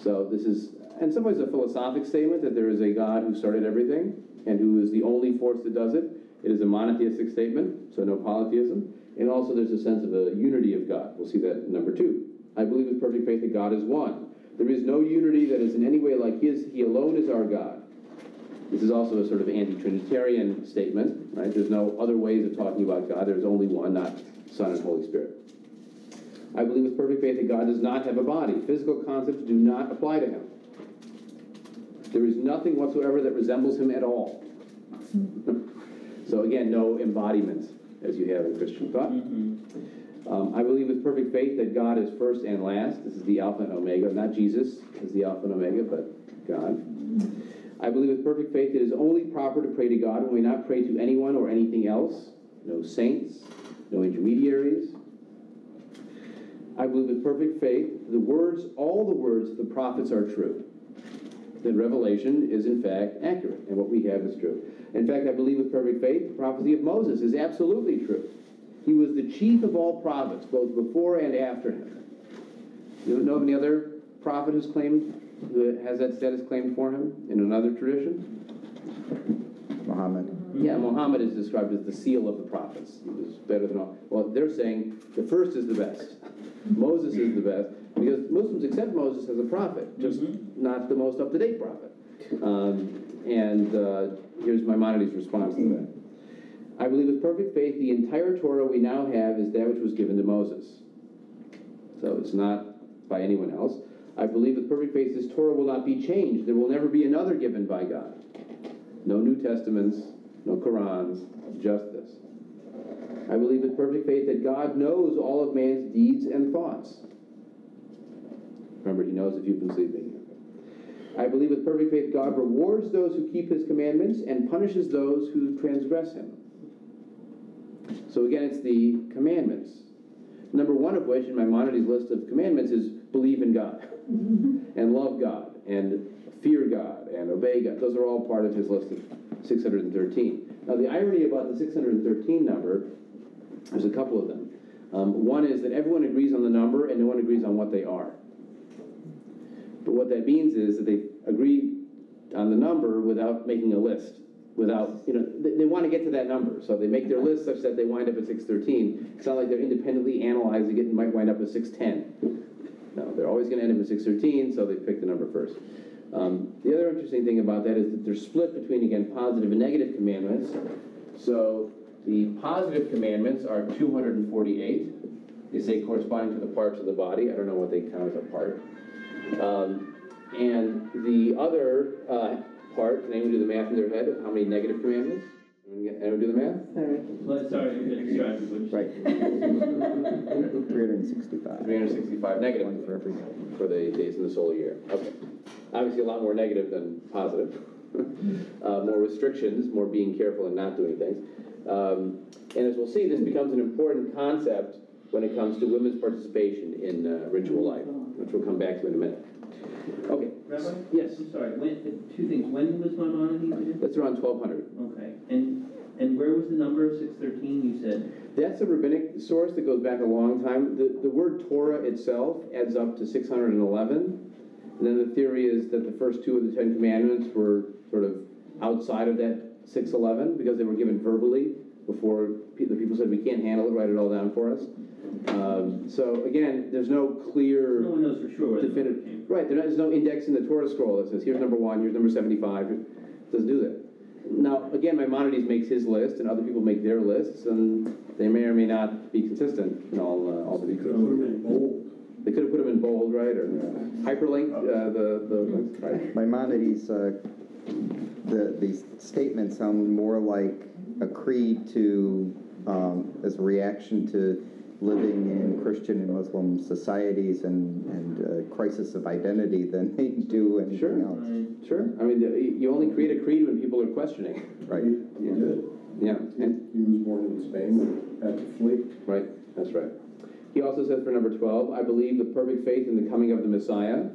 Speaker 2: So this is, in some ways, a philosophic statement that there is a God who started everything and who is the only force that does it. It is a monotheistic statement, so no polytheism. And also there's a sense of a unity of God. We'll see that number two. I believe with perfect faith that God is one. There is no unity that is in any way like His. He alone is our God. This is also a sort of anti-Trinitarian statement, right? There's no other ways of talking about God. There's only one, not Son and Holy Spirit. I believe with perfect faith that God does not have a body. Physical concepts do not apply to him. There is nothing whatsoever that resembles him at all. so again, no embodiment as you have in Christian thought. Um, I believe with perfect faith that God is first and last. This is the Alpha and Omega, not Jesus is the Alpha and Omega, but God. I believe with perfect faith it is only proper to pray to God when we not pray to anyone or anything else. No saints, no intermediaries. I believe with perfect faith the words, all the words of the prophets are true. That Revelation is in fact accurate, and what we have is true. In fact, I believe with perfect faith the prophecy of Moses is absolutely true. He was the chief of all prophets, both before and after him. You don't know of any other prophet who's claimed, who has that status claimed for him in another tradition?
Speaker 1: Muhammad.
Speaker 2: Yeah, Muhammad is described as the seal of the prophets. He was better than all. Well, they're saying the first is the best. Moses is the best because Muslims accept Moses as a prophet, just not the most up-to-date prophet. Um, and uh, here's Maimonides' response to that. I believe with perfect faith the entire Torah we now have is that which was given to Moses. So it's not by anyone else. I believe with perfect faith this Torah will not be changed. There will never be another given by God. No New Testaments, no Qurans, just this. I believe with perfect faith that God knows all of man's deeds and thoughts. Remember, He knows if you've been sleeping. I believe with perfect faith God rewards those who keep His commandments and punishes those who transgress Him. So again, it's the commandments. Number one of which in Maimonides' list of commandments is believe in God and love God and fear God and obey God. Those are all part of his list of 613. Now, the irony about the 613 number, there's a couple of them. Um, one is that everyone agrees on the number and no one agrees on what they are. But what that means is that they agree on the number without making a list. Without, you know, they, they want to get to that number. So they make their list such that they wind up at 613. It's not like they're independently analyzing it and might wind up at 610. No, they're always going to end up at 613, so they pick the number first. Um, the other interesting thing about that is that they're split between, again, positive and negative commandments. So the positive commandments are 248. They say corresponding to the parts of the body. I don't know what they count as a part. Um, and the other uh, part, can anyone do the math in their head of how many negative commandments? Anyone get- do the math?
Speaker 4: Well, sorry, I'm a bit distracted, what you
Speaker 1: Right.
Speaker 4: said.
Speaker 1: Three hundred and sixty-five.
Speaker 2: 365 negative
Speaker 1: One for every day.
Speaker 2: for the days in the solar year. Okay. Obviously, a lot more negative than positive. uh, more restrictions, more being careful and not doing things. Um, and as we'll see, this becomes an important concept when it comes to women's participation in uh, ritual life, which we'll come back to in a minute. Okay.
Speaker 4: Rabbi?
Speaker 2: Yes.
Speaker 4: I'm sorry, when, two things, when was Maimonides again?
Speaker 2: That's around 1200.
Speaker 4: Okay, and, and where was the number, six thirteen, you said?
Speaker 2: That's a rabbinic source that goes back a long time. The, the word Torah itself adds up to 611. And then the theory is that the first two of the Ten Commandments were sort of outside of that 611 because they were given verbally before pe- the people said, we can't handle it, write it all down for us. Um, so again, there's no clear.
Speaker 4: No one knows for sure where the number
Speaker 2: definitive,
Speaker 4: from.
Speaker 2: right, there's no index in the Torah scroll that says, here's number one, here's number 75. It doesn't do that. Now, again, Maimonides makes his list, and other people make their lists, and they may or may not be consistent in all, uh, all the
Speaker 8: They could have put them in bold.
Speaker 2: They could have put them in bold, right, or hyperlinked, uh, the, the, right.
Speaker 1: Maimonides, uh, the, these statements sound more like a creed to, um, as a reaction to living in Christian and Muslim societies and, and uh, crisis of identity than they do anything
Speaker 2: Sure.
Speaker 1: else.
Speaker 4: Right.
Speaker 2: Sure, I mean, you you only create a creed when people are questioning,
Speaker 1: Right.
Speaker 8: He did.
Speaker 2: yeah, and,
Speaker 8: He was born in Spain, had to flee.
Speaker 2: right, that's right. He also says for number twelve, I believe the perfect faith in the coming of the Messiah,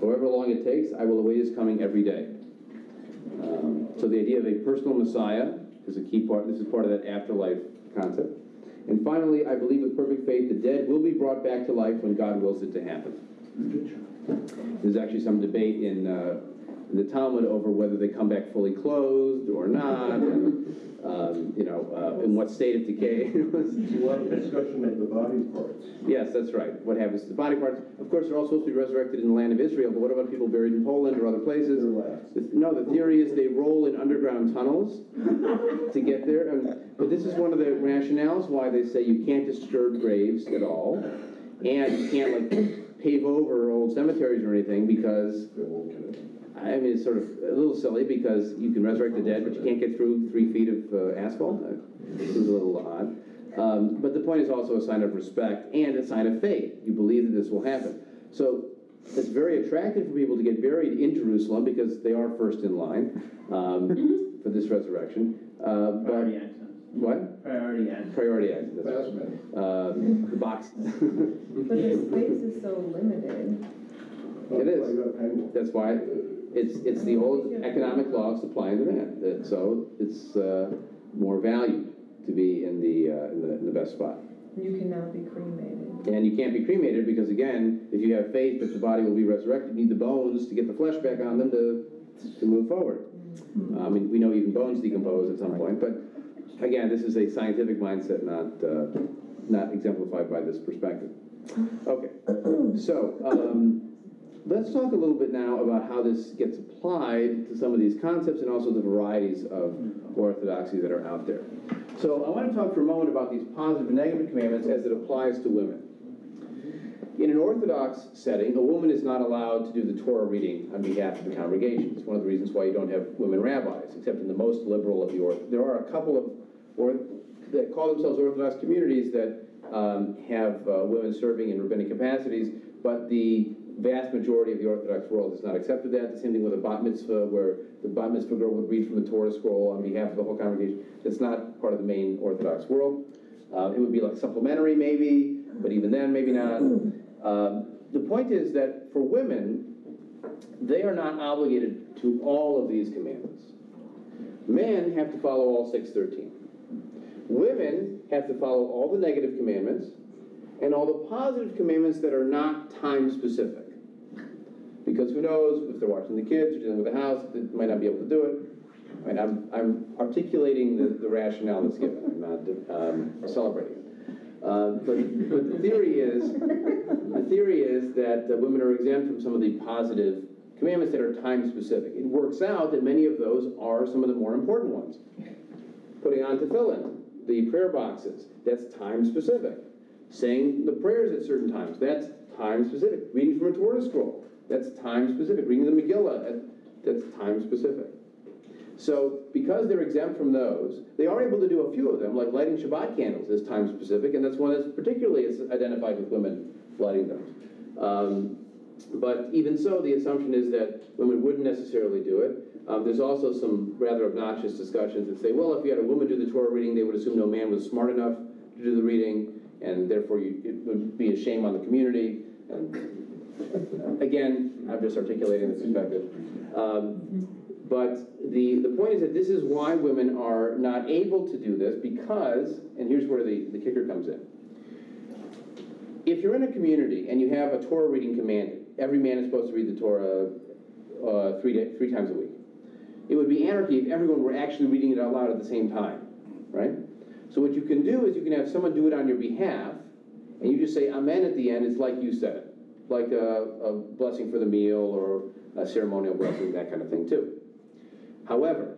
Speaker 2: however long it takes, I will await his coming every day. Um, So the idea of a personal Messiah is a key part, this is part of that afterlife concept. And finally, I believe with perfect faith, the dead will be brought back to life when God wills it to happen. There's actually some debate in, uh, in the Talmud over whether they come back fully clothed or not, uh, in what state of decay.
Speaker 8: There's a lot of discussion of the body parts.
Speaker 2: yes, that's right. What happens to the body parts? Of course, they're all supposed to be resurrected in the land of Israel, but what about people buried in Poland or other places? The- No, the theory is they roll in underground tunnels to get there. And- But this is one of the rationales why they say you can't disturb graves at all, and you can't like pave over old cemeteries or anything because
Speaker 8: They won't get it.
Speaker 2: I mean, it's sort of a little silly because you can resurrect the dead, but you can't get through three feet of uh, asphalt. Uh, This is a little odd. Um, but the point is also a sign of respect and a sign of faith. You believe that this will happen. So it's very attractive for people to get buried in Jerusalem because they are first in line um, for this resurrection. Uh, but
Speaker 4: Priority access.
Speaker 2: what?
Speaker 4: Priority access.
Speaker 2: Priority access. That's right.
Speaker 8: Fast man.
Speaker 2: Um, the box.
Speaker 3: But the space is so limited.
Speaker 2: It is.
Speaker 8: I got a penguin.
Speaker 2: That's why it's, it's the old economic law of supply and demand. That, so it's uh, more valued to be in the, uh, in the, in the best spot.
Speaker 3: You cannot be cremated.
Speaker 2: And you can't be cremated because again, if you have faith that the body will be resurrected, you need the bones to get the flesh back on them to, to move forward. I mean, we know even bones decompose at some point, but again, this is a scientific mindset, not, uh, not exemplified by this perspective. Okay, so, um, let's talk a little bit now about how this gets applied to some of these concepts and also the varieties of orthodoxy that are out there. So I want to talk for a moment about these positive and negative commandments as it applies to women. In an Orthodox setting, a woman is not allowed to do the Torah reading on behalf of the congregation. It's one of the reasons why you don't have women rabbis, except in the most liberal of the Orth. There are a couple of or that call themselves Orthodox communities that um, have uh, women serving in rabbinic capacities, but the vast majority of the Orthodox world has not accepted that. The same thing with a bat mitzvah, where the bat mitzvah girl would read from the Torah scroll on behalf of the whole congregation. It's not part of the main Orthodox world. Uh, it would be like supplementary, maybe, but even then, maybe not. Um, the point is that for women, they are not obligated to all of these commandments. Men have to follow all 613. Women have to follow all the negative commandments and all the positive commandments that are not time specific. Because who knows if they're watching the kids or dealing with the house, they might not be able to do it. I mean, I'm, I'm articulating the, the rationale that's given. I'm not um, celebrating it. Uh, but, but the theory is, the theory is that uh, women are exempt from some of the positive commandments that are time specific. It works out that many of those are some of the more important ones. Putting on tefillin, the prayer boxes, that's time specific. Saying the prayers at certain times, that's time specific. Reading from a Torah scroll, that's time specific. Reading the Megillah, that's time specific. So because they're exempt from those, they are able to do a few of them, like lighting Shabbat candles is time specific, and that's one that's particularly identified with women lighting those. Um, but even so, the assumption is that women wouldn't necessarily do it. Um, there's also some rather obnoxious discussions that say, well, if you had a woman do the Torah reading, they would assume no man was smart enough to do the reading, and therefore you, it would be a shame on the community. And again, I'm just articulating the perspective. Um, but the, the point is that this is why women are not able to do this because, and here's where the, the kicker comes in. If you're in a community and you have a Torah reading commanded, every man is supposed to read the Torah uh, three, day, three times a week. It would be anarchy if everyone were actually reading it out loud at the same time, right? So what you can do is you can have someone do it on your behalf, and you just say amen at the end. It's like you said it, like a, a blessing for the meal or a ceremonial blessing, that kind of thing too. However,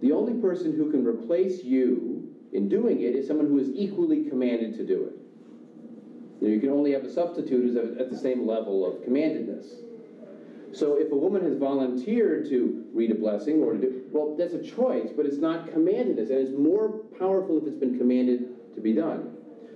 Speaker 2: the only person who can replace you in doing it is someone who is equally commanded to do it. You, know, you can only have a substitute who's at, the same level of commandedness. So if a woman has volunteered to read a blessing or to do, well, that's a choice, but it's not commandedness, and it's more powerful if it's been commanded to be done.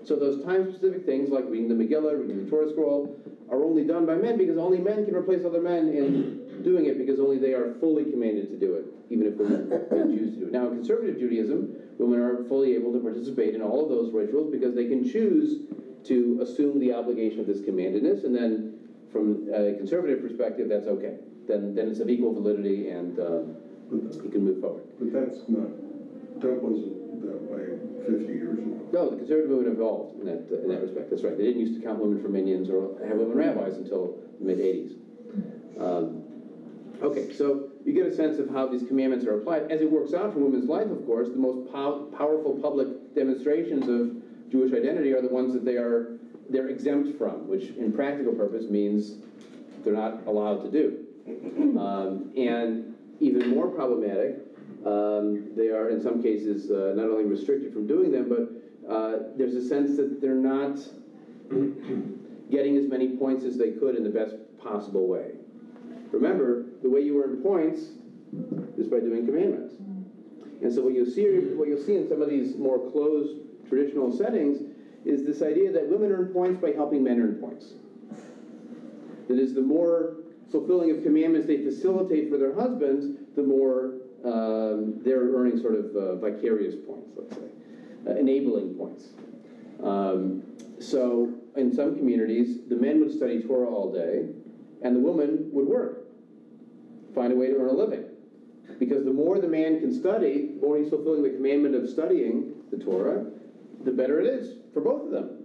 Speaker 2: So those time-specific things like reading the Megillah, reading the Torah scroll, are only done by men because only men can replace other men in doing it because only they are fully commanded to do it, even if women choose to do it. Now, in conservative Judaism, women are fully able to participate in all of those rituals because they can choose to assume the obligation of this commandedness, and then from a conservative perspective, that's okay. Then, then it's of equal validity and uh, you can move forward.
Speaker 8: But that's not, that wasn't that way fifty years ago.
Speaker 2: No, the conservative movement evolved in that, in that respect, that's right. They didn't used to count women for minyans or have women rabbis until the mid-eighties. Um, Okay, so you get a sense of how these commandments are applied. As it works out for women's life, of course, the most pow- powerful public demonstrations of Jewish identity are the ones that they are, they're exempt from, which in practical purpose means they're not allowed to do. Um, and even more problematic, um, they are in some cases uh, not only restricted from doing them, but uh, there's a sense that they're not getting as many points as they could in the best possible way. Remember, the way you earn points is by doing commandments. And so what you'll see, what you'll see in some of these more closed traditional settings is this idea that women earn points by helping men earn points. That is, the more fulfilling of commandments they facilitate for their husbands, the more um, they're earning sort of uh, vicarious points, let's say, enabling points. Um, so in some communities, the men would study Torah all day, and the woman would work, find a way to earn a living. Because the more the man can study, the more he's fulfilling the commandment of studying the Torah, the better it is for both of them.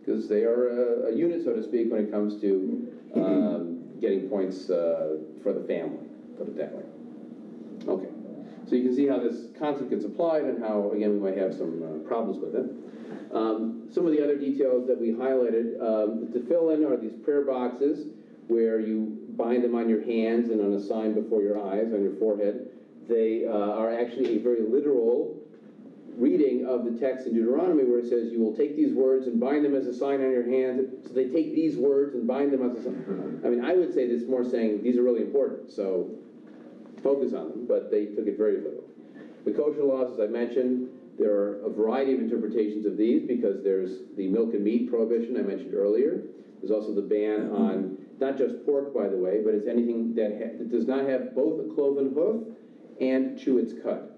Speaker 2: Because they are a, a unit, so to speak, when it comes to um, getting points uh, for the family, put it that way. Okay. So you can see how this concept gets applied and how, again, we might have some uh, problems with it. Um, some of the other details that we highlighted, um, fill in are these prayer boxes where you bind them on your hands and on a sign before your eyes, on your forehead. They uh, are actually a very literal reading of the text in Deuteronomy where it says, You will take these words and bind them as a sign on your hand. So they take these words and bind them as a sign. I mean, I would say this more saying these are really important, so focus on them, but they took it very literal. The kosher laws, as I mentioned, there are a variety of interpretations of these because there's the milk and meat prohibition I mentioned earlier. There's also the ban on not just pork, by the way, but it's anything that, ha- that does not have both a cloven hoof and chew its cud.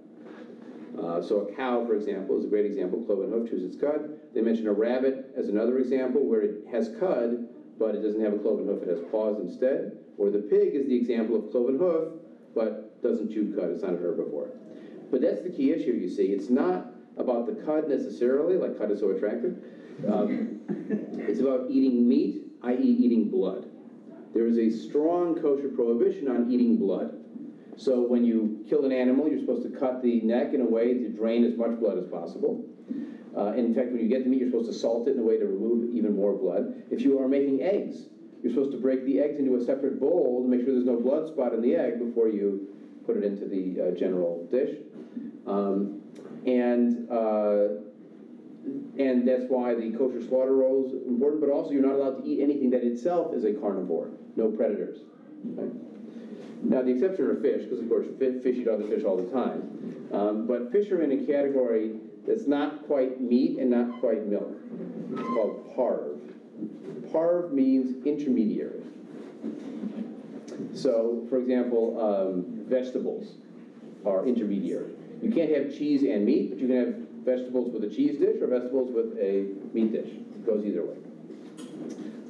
Speaker 2: Uh, so a cow, for example, is a great example. Cloven hoof chews its cud. They mention a rabbit as another example where it has cud, but it doesn't have a cloven hoof. It has paws instead. Or the pig is the example of cloven hoof, but doesn't chew cud. It's not an herbivore. But that's the key issue. You see, it's not about the cud necessarily, like cud is so attractive. Um, it's about eating meat, i.e., eating blood. There is a strong kosher prohibition on eating blood. So when you kill an animal, you're supposed to cut the neck in a way to drain as much blood as possible. Uh, in fact, when you get the meat, you're supposed to salt it in a way to remove even more blood. If you are making eggs, you're supposed to break the eggs into a separate bowl to make sure there's no blood spot in the egg before you put it into the uh, general dish. Um, And, uh, and that's why the kosher slaughter roll is important, but also you're not allowed to eat anything that itself is a carnivore, no predators. okay? Now, the exception are fish, because of course, fish eat other fish all the time. Um, But fish are in a category that's not quite meat and not quite milk. It's called parve. Parve means intermediary. So, for example, um, vegetables are intermediary. You can't have cheese and meat, but you can have vegetables with a cheese dish or vegetables with a meat dish. It goes either way.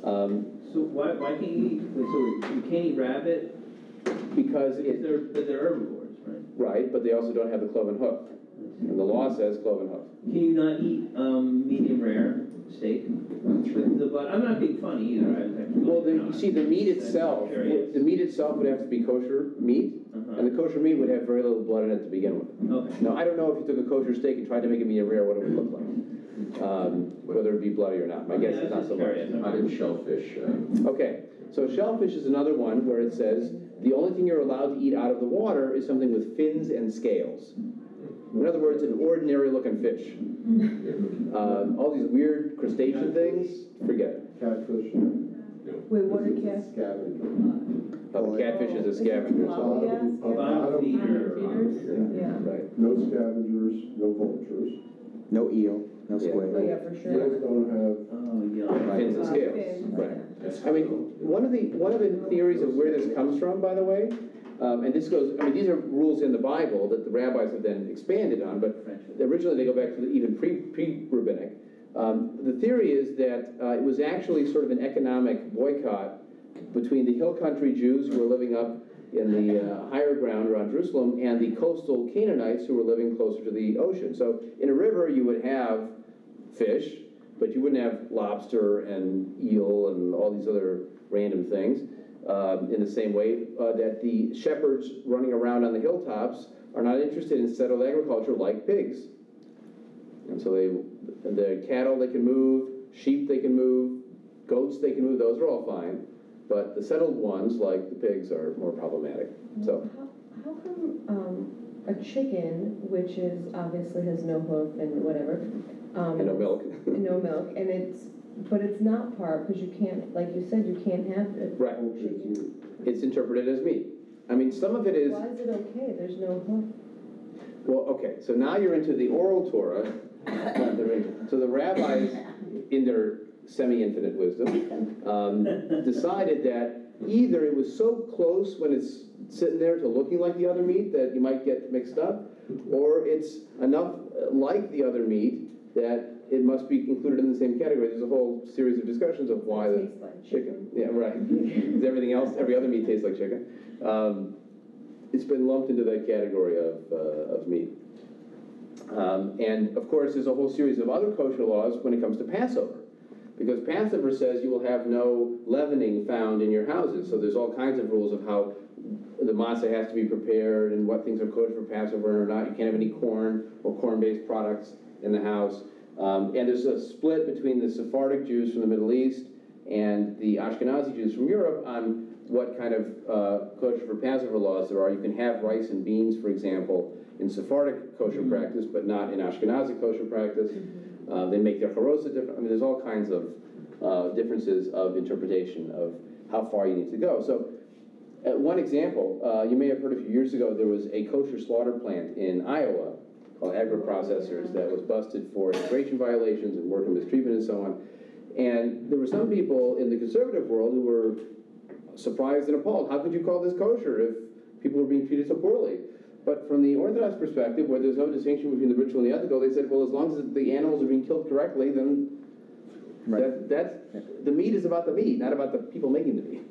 Speaker 2: Um,
Speaker 4: So why, why can't you eat, so you can't eat rabbit,
Speaker 2: Because
Speaker 4: because
Speaker 2: it,
Speaker 4: they're, but they're herbivores, right?
Speaker 2: right, but they also don't have the cloven hoof. And the law says cloven hoof.
Speaker 4: Can you not eat, um, medium rare steak? With the butt, I'm not being funny either, I was actually.
Speaker 2: Well, the, you see, the meat itself,
Speaker 4: curious.
Speaker 2: the meat itself would have to be kosher meat,
Speaker 4: Uh-huh.
Speaker 2: and the kosher meat would have very little blood in it to begin with.
Speaker 4: Okay.
Speaker 2: Now, I don't know if you took a kosher steak and tried to make it medium rare, what it would look like. Um, whether it'd be bloody or not. My guess
Speaker 4: Yeah,
Speaker 2: is
Speaker 4: I
Speaker 2: not
Speaker 4: was
Speaker 2: so
Speaker 4: just
Speaker 2: much.
Speaker 4: curious.
Speaker 5: How did shellfish, uh,
Speaker 2: Okay, so shellfish is another one where it says, the only thing you're allowed to eat out of the water is something with fins and scales. In other words, an ordinary looking fish. Um, all these weird crustacean things, forget it.
Speaker 8: Catfish,
Speaker 3: Wait, what are cats?
Speaker 8: scavenger.
Speaker 2: Uh, the catfish is a scavenger, so,
Speaker 3: Bottom-
Speaker 8: Bottom
Speaker 3: Bottom
Speaker 8: feeder.
Speaker 3: feeders? Yeah.
Speaker 2: right.
Speaker 8: No scavengers, no vultures.
Speaker 1: No eel, no
Speaker 2: Yeah.
Speaker 1: squid.
Speaker 3: Oh, yeah, for sure.
Speaker 8: Eels don't have,
Speaker 4: Oh, yeah.
Speaker 2: Fins and scales,
Speaker 3: fins,
Speaker 2: right. I mean, one of the, one of the theories of where this comes from, by the way, um, and this goes, I mean, these are rules in the Bible that the rabbis have then expanded on, but originally they go back to the, even pre, pre-rabbinic. Um, the theory is that, uh, it was actually sort of an economic boycott between the hill country Jews who were living up in the uh, higher ground around Jerusalem and the coastal Canaanites who were living closer to the ocean. So in a river, you would have fish, but you wouldn't have lobster and eel and all these other random things. Um, in the same way uh, that the shepherds running around on the hilltops are not interested in settled agriculture like pigs. And so they, the cattle they can move, sheep they can move, goats they can move, those are all fine. But the settled ones, like the pigs, are more problematic. So,
Speaker 3: How, how come, um, a chicken, which is, obviously has no hoof and whatever, um.
Speaker 2: and no milk.
Speaker 3: and no milk, and it's, but it's not part, because you can't, like you said, you can't have it.
Speaker 2: Right. It's interpreted as meat. I mean, some of it is.
Speaker 3: Why is it okay, there's no hoof?
Speaker 2: Well, okay, so now you're into the oral Torah. not the written. So the rabbis, in their semi-infinite wisdom, um, decided that either it was so close when it's sitting there to looking like the other meat that you might get mixed up, or it's enough uh, like the other meat that it must be included in the same category. There's a whole series of discussions of why the
Speaker 3: Tastes like
Speaker 2: chicken. Yeah, right. 'Cause everything else, every other meat tastes like chicken. Um, it's been lumped into that category of, uh, of meat. Um, and of course, there's a whole series of other kosher laws when it comes to Passover. Because Passover says you will have no leavening found in your houses. So there's all kinds of rules of how the matzah has to be prepared and what things are kosher for Passover and or not. You can't have any corn or corn-based products in the house. Um, and there's a split between the Sephardic Jews from the Middle East and the Ashkenazi Jews from Europe on what kind of uh, kosher for Passover laws there are. You can have rice and beans, for example, in Sephardic kosher practice, but not in Ashkenazi kosher practice. Uh, they make their charosa different. I mean, there's all kinds of uh, differences of interpretation of how far you need to go. So, uh, one example, uh, you may have heard a few years ago, there was a kosher slaughter plant in Iowa Agri-Processors that was busted for immigration violations and worker mistreatment and so on. And there were some people in the conservative world who were surprised and appalled. How could you call this kosher if people were being treated so poorly? But from the Orthodox perspective, where there's no distinction between the ritual and the ethical, they said, well, as long as the animals are being killed correctly, then that, that's, the meat is about the meat, not about the people making the meat.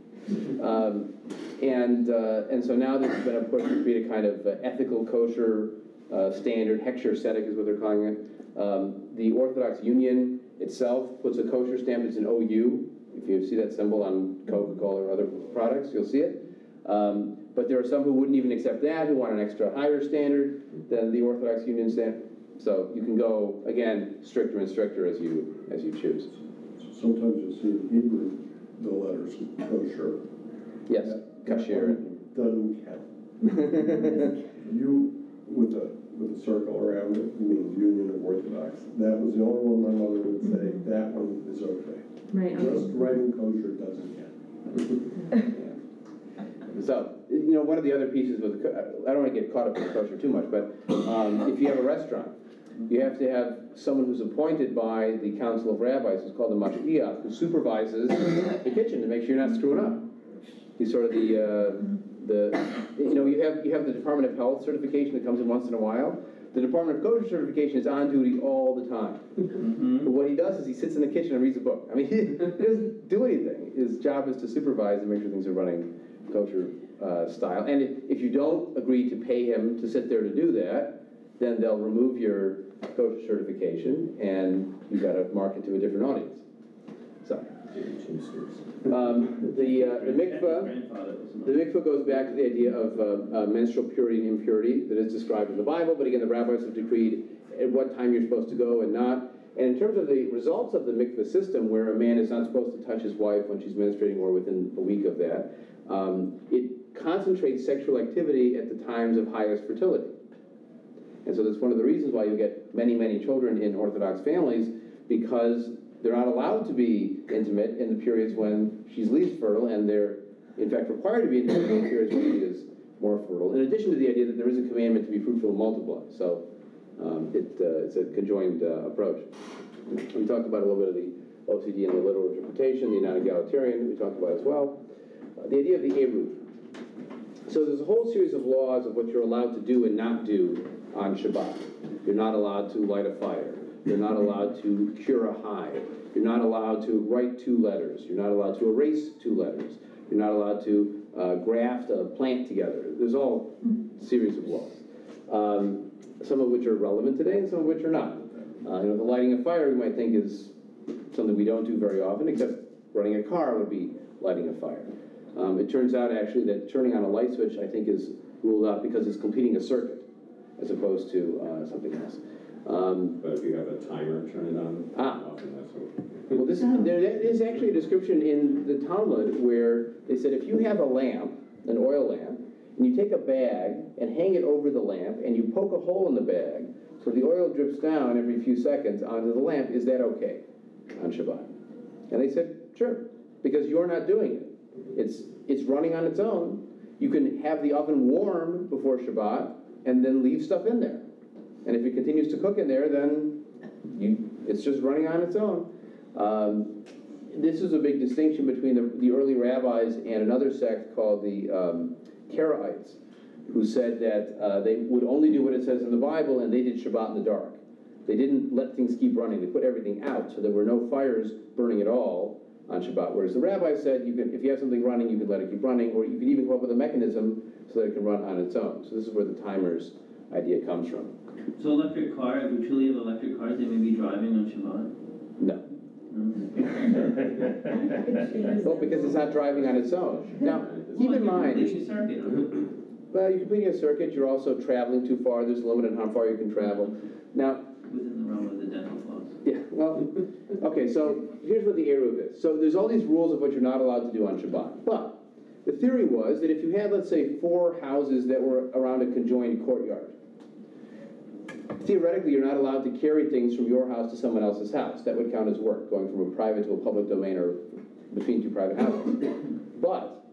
Speaker 2: Um, and, uh, and so now there's been a push to create a kind of uh, ethical kosher uh, standard, hechsher tzedek is what they're calling it. Um, the Orthodox Union itself puts a kosher stamp, it's an OU. If you see that symbol on Coca-Cola or other products, you'll see it. Um, but there are some who wouldn't even accept that, who want an extra higher standard than the Orthodox Union stamp. So you can go, again, stricter and stricter as you, as you choose.
Speaker 8: sometimes you'll see in Hebrew, the letters kosher.
Speaker 2: Yes, kasher.
Speaker 8: Doesn't count. You, with a, with a circle around it, means Union of Orthodox. That was the only one my mother would say, that one is okay.
Speaker 3: Right,
Speaker 8: Just
Speaker 3: okay.
Speaker 8: writing kosher doesn't count.
Speaker 2: So, you know, one of the other pieces with, I don't wanna get caught up in kosher too much, but, um, if you have a restaurant, you have to have someone who's appointed by the council of rabbis, who's called the mashgiach, who supervises the kitchen to make sure you're not screwing up. He's sort of the, uh, the, you know, you have, you have the Department of Health certification that comes in once in a while. The Department of Kosher certification is on duty all the time. But what he does is he sits in the kitchen and reads a book. I mean, he doesn't do anything. His job is to supervise and make sure things are running kosher uh, style. And if- if you don't agree to pay him to sit there to do that, then they'll remove your kosher certification and you've got to market to a different audience. Um, the, uh, the mikvah. The mikvah goes back to the idea of uh, uh, menstrual purity and impurity that is described in the Bible, but again, the rabbis have decreed at what time you're supposed to go and not. And in terms of the results of the mikvah system, where a man is not supposed to touch his wife when she's menstruating or within a week of that, um, it concentrates sexual activity at the times of highest fertility. And so that's one of the reasons why you get many, many children in Orthodox families, because they're not allowed to be intimate in the periods when she's least fertile, and they're, in fact, required to be intimate in periods when she is more fertile. In addition to the idea that there is a commandment to be fruitful and multiply. So um, it, uh, it's a conjoined uh, approach. We talked about a little bit of the OCD and the literal interpretation, the non-egalitarian, we talked about as well. Uh, the idea of the Eruv. So there's a whole series of laws of what you're allowed to do and not do on Shabbat. You're not allowed to light a fire. You're not allowed to cure a hive. You're not allowed to write two letters. You're not allowed to erase two letters. You're not allowed to uh, graft a plant together. There's all series of laws, um, some of which are relevant today and some of which are not. Uh, you know, the lighting a fire, you might think is something we don't do very often, except running a car would be lighting a fire. Um, it turns out actually that turning on a light switch, I think, is ruled out because it's completing a circuit as opposed to uh, something else. Um,
Speaker 5: But if you have a timer, turn it on.
Speaker 2: Ah.
Speaker 5: Often that's what.
Speaker 2: well, this, there is actually a description in the Talmud where they said if you have a lamp, an oil lamp, and you take a bag and hang it over the lamp and you poke a hole in the bag so the oil drips down every few seconds onto the lamp, is that okay on Shabbat? And they said, sure, because you're not doing it. It's, it's running on its own. You can have the oven warm before Shabbat and then leave stuff in there. And if it continues to cook in there, then you, it's just running on its own. Um, this is a big distinction between the, the early rabbis and another sect called the um, Karaites, who said that uh, they would only do what it says in the Bible, and they did Shabbat in the dark. They didn't let things keep running. They put everything out, so there were no fires burning at all on Shabbat. Whereas the rabbis said, you can, if you have something running, you can let it keep running, or you can even come up with a mechanism so that it can run on its own. So this is where the timers idea comes from.
Speaker 4: So electric car, if we truly have electric cars, they may be driving on Shabbat?
Speaker 2: No. Well, because it's not driving on its own. Now, keep in mind.
Speaker 4: Completing circuit, huh?
Speaker 2: Well, you're completing a circuit, you're also traveling too far, there's a limit on how far you can travel. Now,
Speaker 4: within the realm of the dental floss.
Speaker 2: yeah, well, okay, so here's what the Eruv is. So there's all these rules of what you're not allowed to do on Shabbat. But the theory was that if you had, let's say, four houses that were around a conjoined courtyard, theoretically, you're not allowed to carry things from your house to someone else's house. That would count as work, going from a private to a public domain or between two private houses. But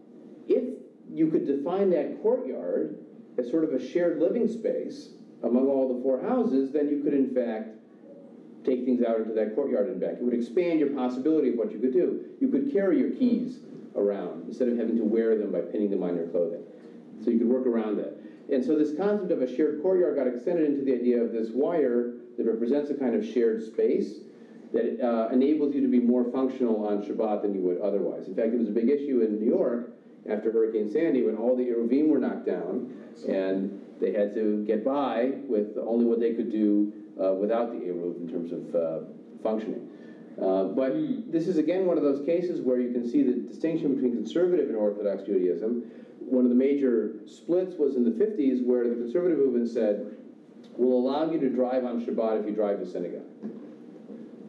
Speaker 2: if you could define that courtyard as sort of a shared living space among all the four houses, then you could in fact take things out into that courtyard and back. It would expand your possibility of what you could do. You could carry your keys around instead of having to wear them by pinning them on your clothing. So you could work around that. And so this concept of a shared courtyard got extended into the idea of this wire that represents a kind of shared space that uh, enables you to be more functional on Shabbat than you would otherwise. In fact, it was a big issue in New York after Hurricane Sandy when all the Eruvim were knocked down and they had to get by with only what they could do uh, without the Eruv in terms of uh, functioning. Uh, but this is again one of those cases where you can see the distinction between conservative and Orthodox Judaism. One of the major splits was in the 50s where the conservative movement said, we'll allow you to drive on Shabbat if you drive to synagogue.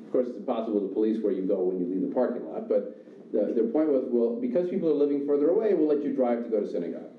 Speaker 2: Of course, it's impossible to police where you go when you leave the parking lot, but the, their point was, well, because people are living further away, we'll let you drive to go to synagogue.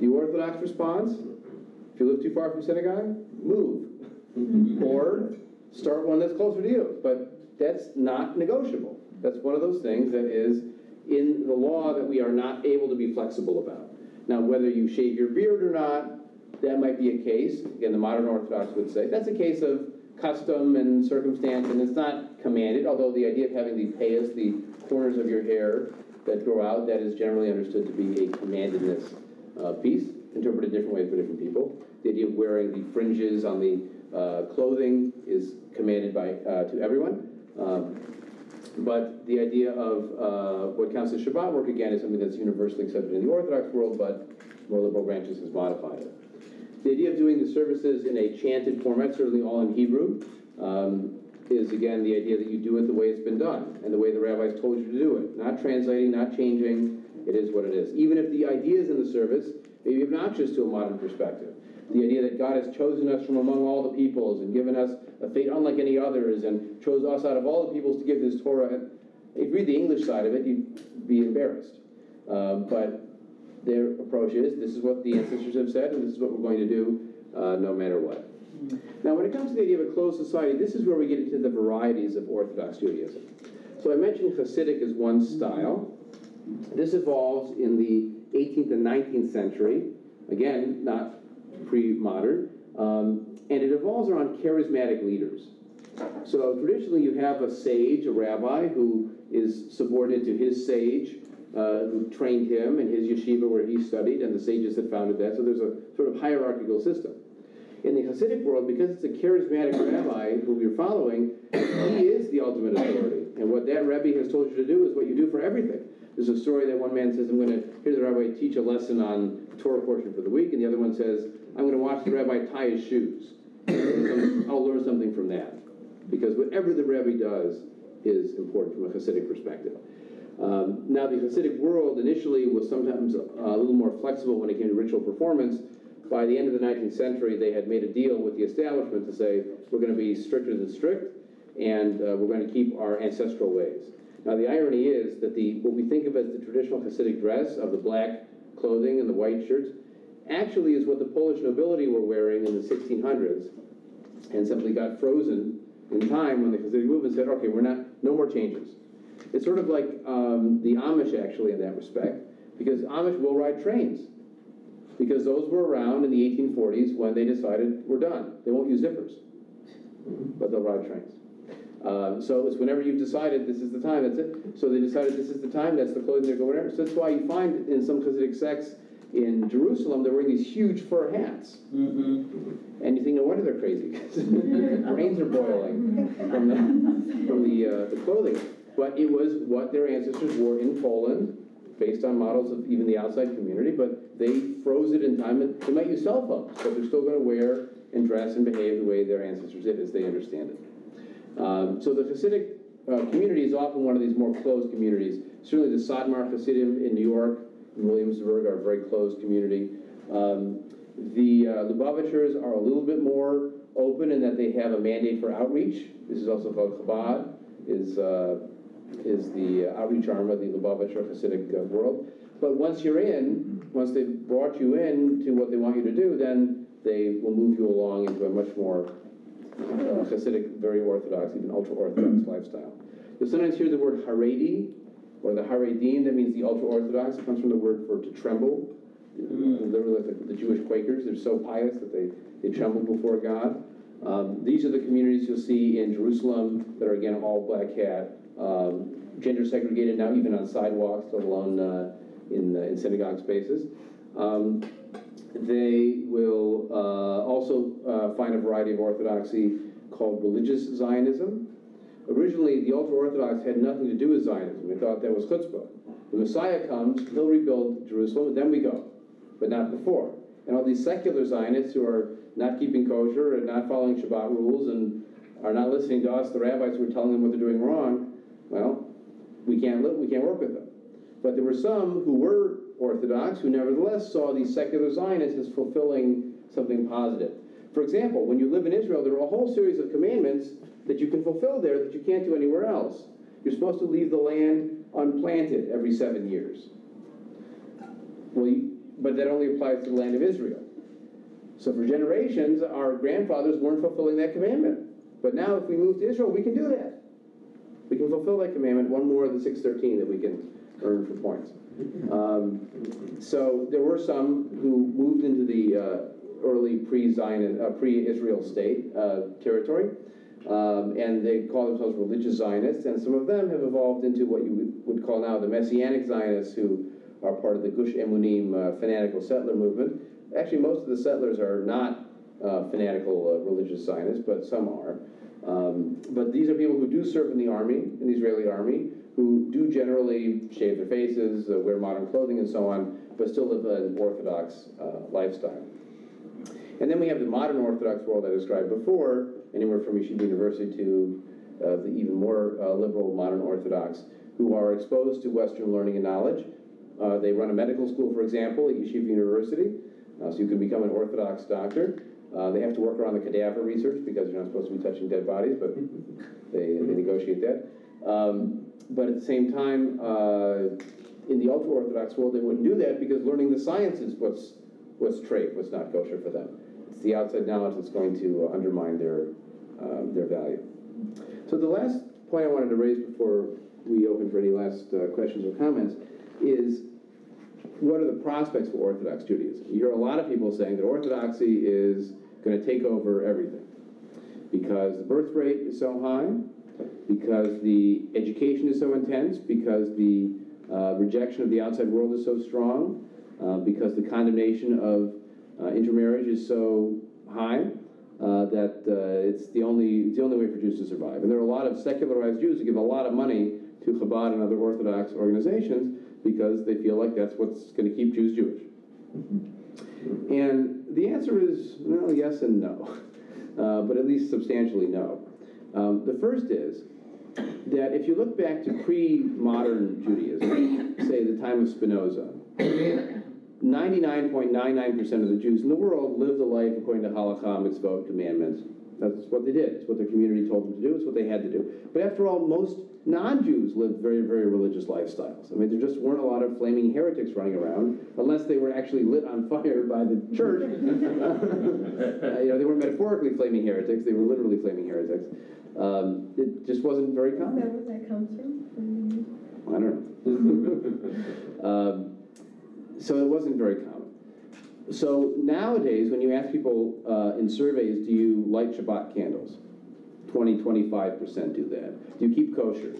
Speaker 2: The Orthodox response, if If you live too far from synagogue, move. Or start one that's closer to you. But that's not negotiable. That's one of those things that is in the law that we are not able to be flexible about. Now, whether you shave your beard or not, that might be a case, again, the modern Orthodox would say, that's a case of custom and circumstance, and it's not commanded, although the idea of having the payas, the corners of your hair that grow out, that is generally understood to be a commandedness uh, piece, interpreted different ways by different people. The idea of wearing the fringes on the uh, clothing is commanded by, uh, to everyone. Um, But the idea of uh, what counts as Shabbat work, again, is something that's universally accepted in the Orthodox world, but more liberal branches has modified it. The idea of doing the services in a chanted format, certainly all in Hebrew, um, is again the idea that you do it the way it's been done and the way the rabbis told you to do it. Not translating, not changing, it is what it is. Even if the ideas in the service may be obnoxious to a modern perspective. The idea that God has chosen us from among all the peoples and given us a fate unlike any others and chose us out of all the peoples to give this Torah. If you read the English side of it, you'd be embarrassed. Uh, but their approach is this is what the ancestors have said, and this is what we're going to do uh, no matter what. Now, when it comes to the idea of a closed society, this is where we get into the varieties of Orthodox Judaism. So I mentioned Hasidic is one style. This evolves in the 18th and 19th century. Again, not pre-modern. Um, and it evolves around charismatic leaders. So traditionally, you have a sage, a rabbi, who is subordinate to his sage, uh, who trained him in his yeshiva where he studied, and the sages that founded that. So there's a sort of hierarchical system. In the Hasidic world, because it's a charismatic rabbi who you're following, he is the ultimate authority. And what that rabbi has told you to do is what you do for everything. There's a story that one man says, I'm going to hear the rabbi teach a lesson on Torah portion for the week, and the other one says, I'm going to watch the rabbi tie his shoes. I'll learn something from that. Because whatever the rabbi does is important from a Hasidic perspective. Um, now, the Hasidic world initially was sometimes a, a little more flexible when it came to ritual performance. By the end of the 19th century, they had made a deal with the establishment to say, we're going to be stricter than strict, and uh, we're going to keep our ancestral ways. Now, the irony is that the what we think of as the traditional Hasidic dress of the black clothing and the white shirts actually is what the Polish nobility were wearing in the 1600s and simply got frozen in time when the Hasidic movement said, okay, we're not, no more changes. It's sort of like um, the Amish, actually, in that respect, because Amish will ride trains. Because those were around in the 1840s when they decided we're done. They won't use zippers, but they'll ride trains. Um, so it's whenever you've decided this is the time, that's it. So they decided this is the time, that's the clothing they're going to wear. So that's why you find in some Hasidic sects in Jerusalem, they're wearing these huge fur hats.
Speaker 4: Mm-hmm.
Speaker 2: And you think, no wonder they're crazy, because the brains are boiling from the, from the, uh, the clothing. But it was what their ancestors wore in Poland, based on models of even the outside community, but they froze it in time. And they might use cell phones, but they're still going to wear and dress and behave the way their ancestors did, as they understand it. Um, so the Hasidic uh, community is often one of these more closed communities. Certainly the Satmar Hasidim in New York Williamsburg a very closed community. Um, the uh, Lubavitchers are a little bit more open in that they have a mandate for outreach. This is also called Chabad, is, uh, is the outreach arm of the Lubavitcher Hasidic uh, world. But once you're in, once they've brought you in to what they want you to do, then they will move you along into a much more uh, Hasidic, very Orthodox, even ultra-Orthodox lifestyle. You'll sometimes hear the word Haredi, or the Haredim, that means the ultra-Orthodox. It comes from the word for to tremble. Literally, like the, the Jewish Quakers, they're so pious that they, they tremble before God. Um, these are the communities you'll see in Jerusalem that are, again, all black hat, um, gender segregated now, even on sidewalks, let alone uh, in, uh, in synagogue spaces. Um, they will uh, also uh, find a variety of orthodoxy called religious Zionism. Originally, the ultra Orthodox had nothing to do with Zionism. They thought that was chutzpah. The Messiah comes, he'll rebuild Jerusalem, and then we go, but not before. And all these secular Zionists who are not keeping kosher and not following Shabbat rules and are not listening to us, the rabbis who are telling them what they're doing wrong, well, we can't live, we can't work with them. But there were some who were Orthodox who nevertheless saw these secular Zionists as fulfilling something positive. For example, when you live in Israel, there are a whole series of commandments that you can fulfill there that you can't do anywhere else. You're supposed to leave the land unplanted every seven years. Well, you, but that only applies to the land of Israel. So for generations, our grandfathers weren't fulfilling that commandment. But now if we move to Israel, we can do that. We can fulfill that commandment, one more of the six thirteen that we can earn for points. Um, so there were some who moved into the uh, early pre-Zion, uh, pre-Israel state uh, territory, um, and they call themselves religious Zionists, and some of them have evolved into what you would- call now the Messianic Zionists, who are part of the Gush Emunim uh, fanatical settler movement. Actually, most of the settlers are not uh, fanatical religious Zionists, but some are. Um, but these are people who do serve in the army, in the Israeli army, who do generally shave their faces, uh, wear modern clothing, and so on, but still live an Orthodox uh, lifestyle. And then we have the modern Orthodox world I described before, anywhere from Yeshiva University to uh, the even more uh, liberal modern Orthodox, who are exposed to Western learning and knowledge. Uh, they run a medical school, for example, at Yeshiva University, uh, so you can become an Orthodox doctor. Uh, they have to work around the cadaver research because you're not supposed to be touching dead bodies, but they, they negotiate that. Um, but at the same time, uh, in the ultra Orthodox world, they wouldn't do that because learning the science is what's, what's treif, what's not kosher for them. It's the outside knowledge that's going to undermine their, um, their value. So the last point I wanted to raise before we open for any last uh, questions or comments is what are the prospects for Orthodox Judaism? You hear a lot of people saying that Orthodoxy is going to take over everything because the birth rate is so high, because the education is so intense, because the uh, rejection of the outside world is so strong, uh, because the condemnation of uh, intermarriage is so high. Uh, that uh, it's the only it's the only way for Jews to survive, and there are a lot of secularized Jews who give a lot of money to Chabad and other Orthodox organizations because they feel like that's what's going to keep Jews Jewish. And the answer is well, yes and no, uh, but at least substantially no. Um, the first is that if you look back to pre-modern Judaism, say the time of Spinoza, 99.99% of the Jews in the world lived a life according to halakha, mitzvot, commandments. That's what they did. It's what their community told them to do. It's what they had to do. But after all, most non-Jews lived very, very religious lifestyles. I mean, there just weren't a lot of flaming heretics running around, unless they were actually lit on fire by the church. Uh, you know, they weren't metaphorically flaming heretics; they were literally flaming heretics. Um, it just wasn't very
Speaker 3: Is
Speaker 2: common.
Speaker 3: that where that comes from? From-
Speaker 2: I don't know. um, so it wasn't very common. So nowadays, when you ask people uh, in surveys, do you light Shabbat candles? 20, 25% do that. Do you keep kosher?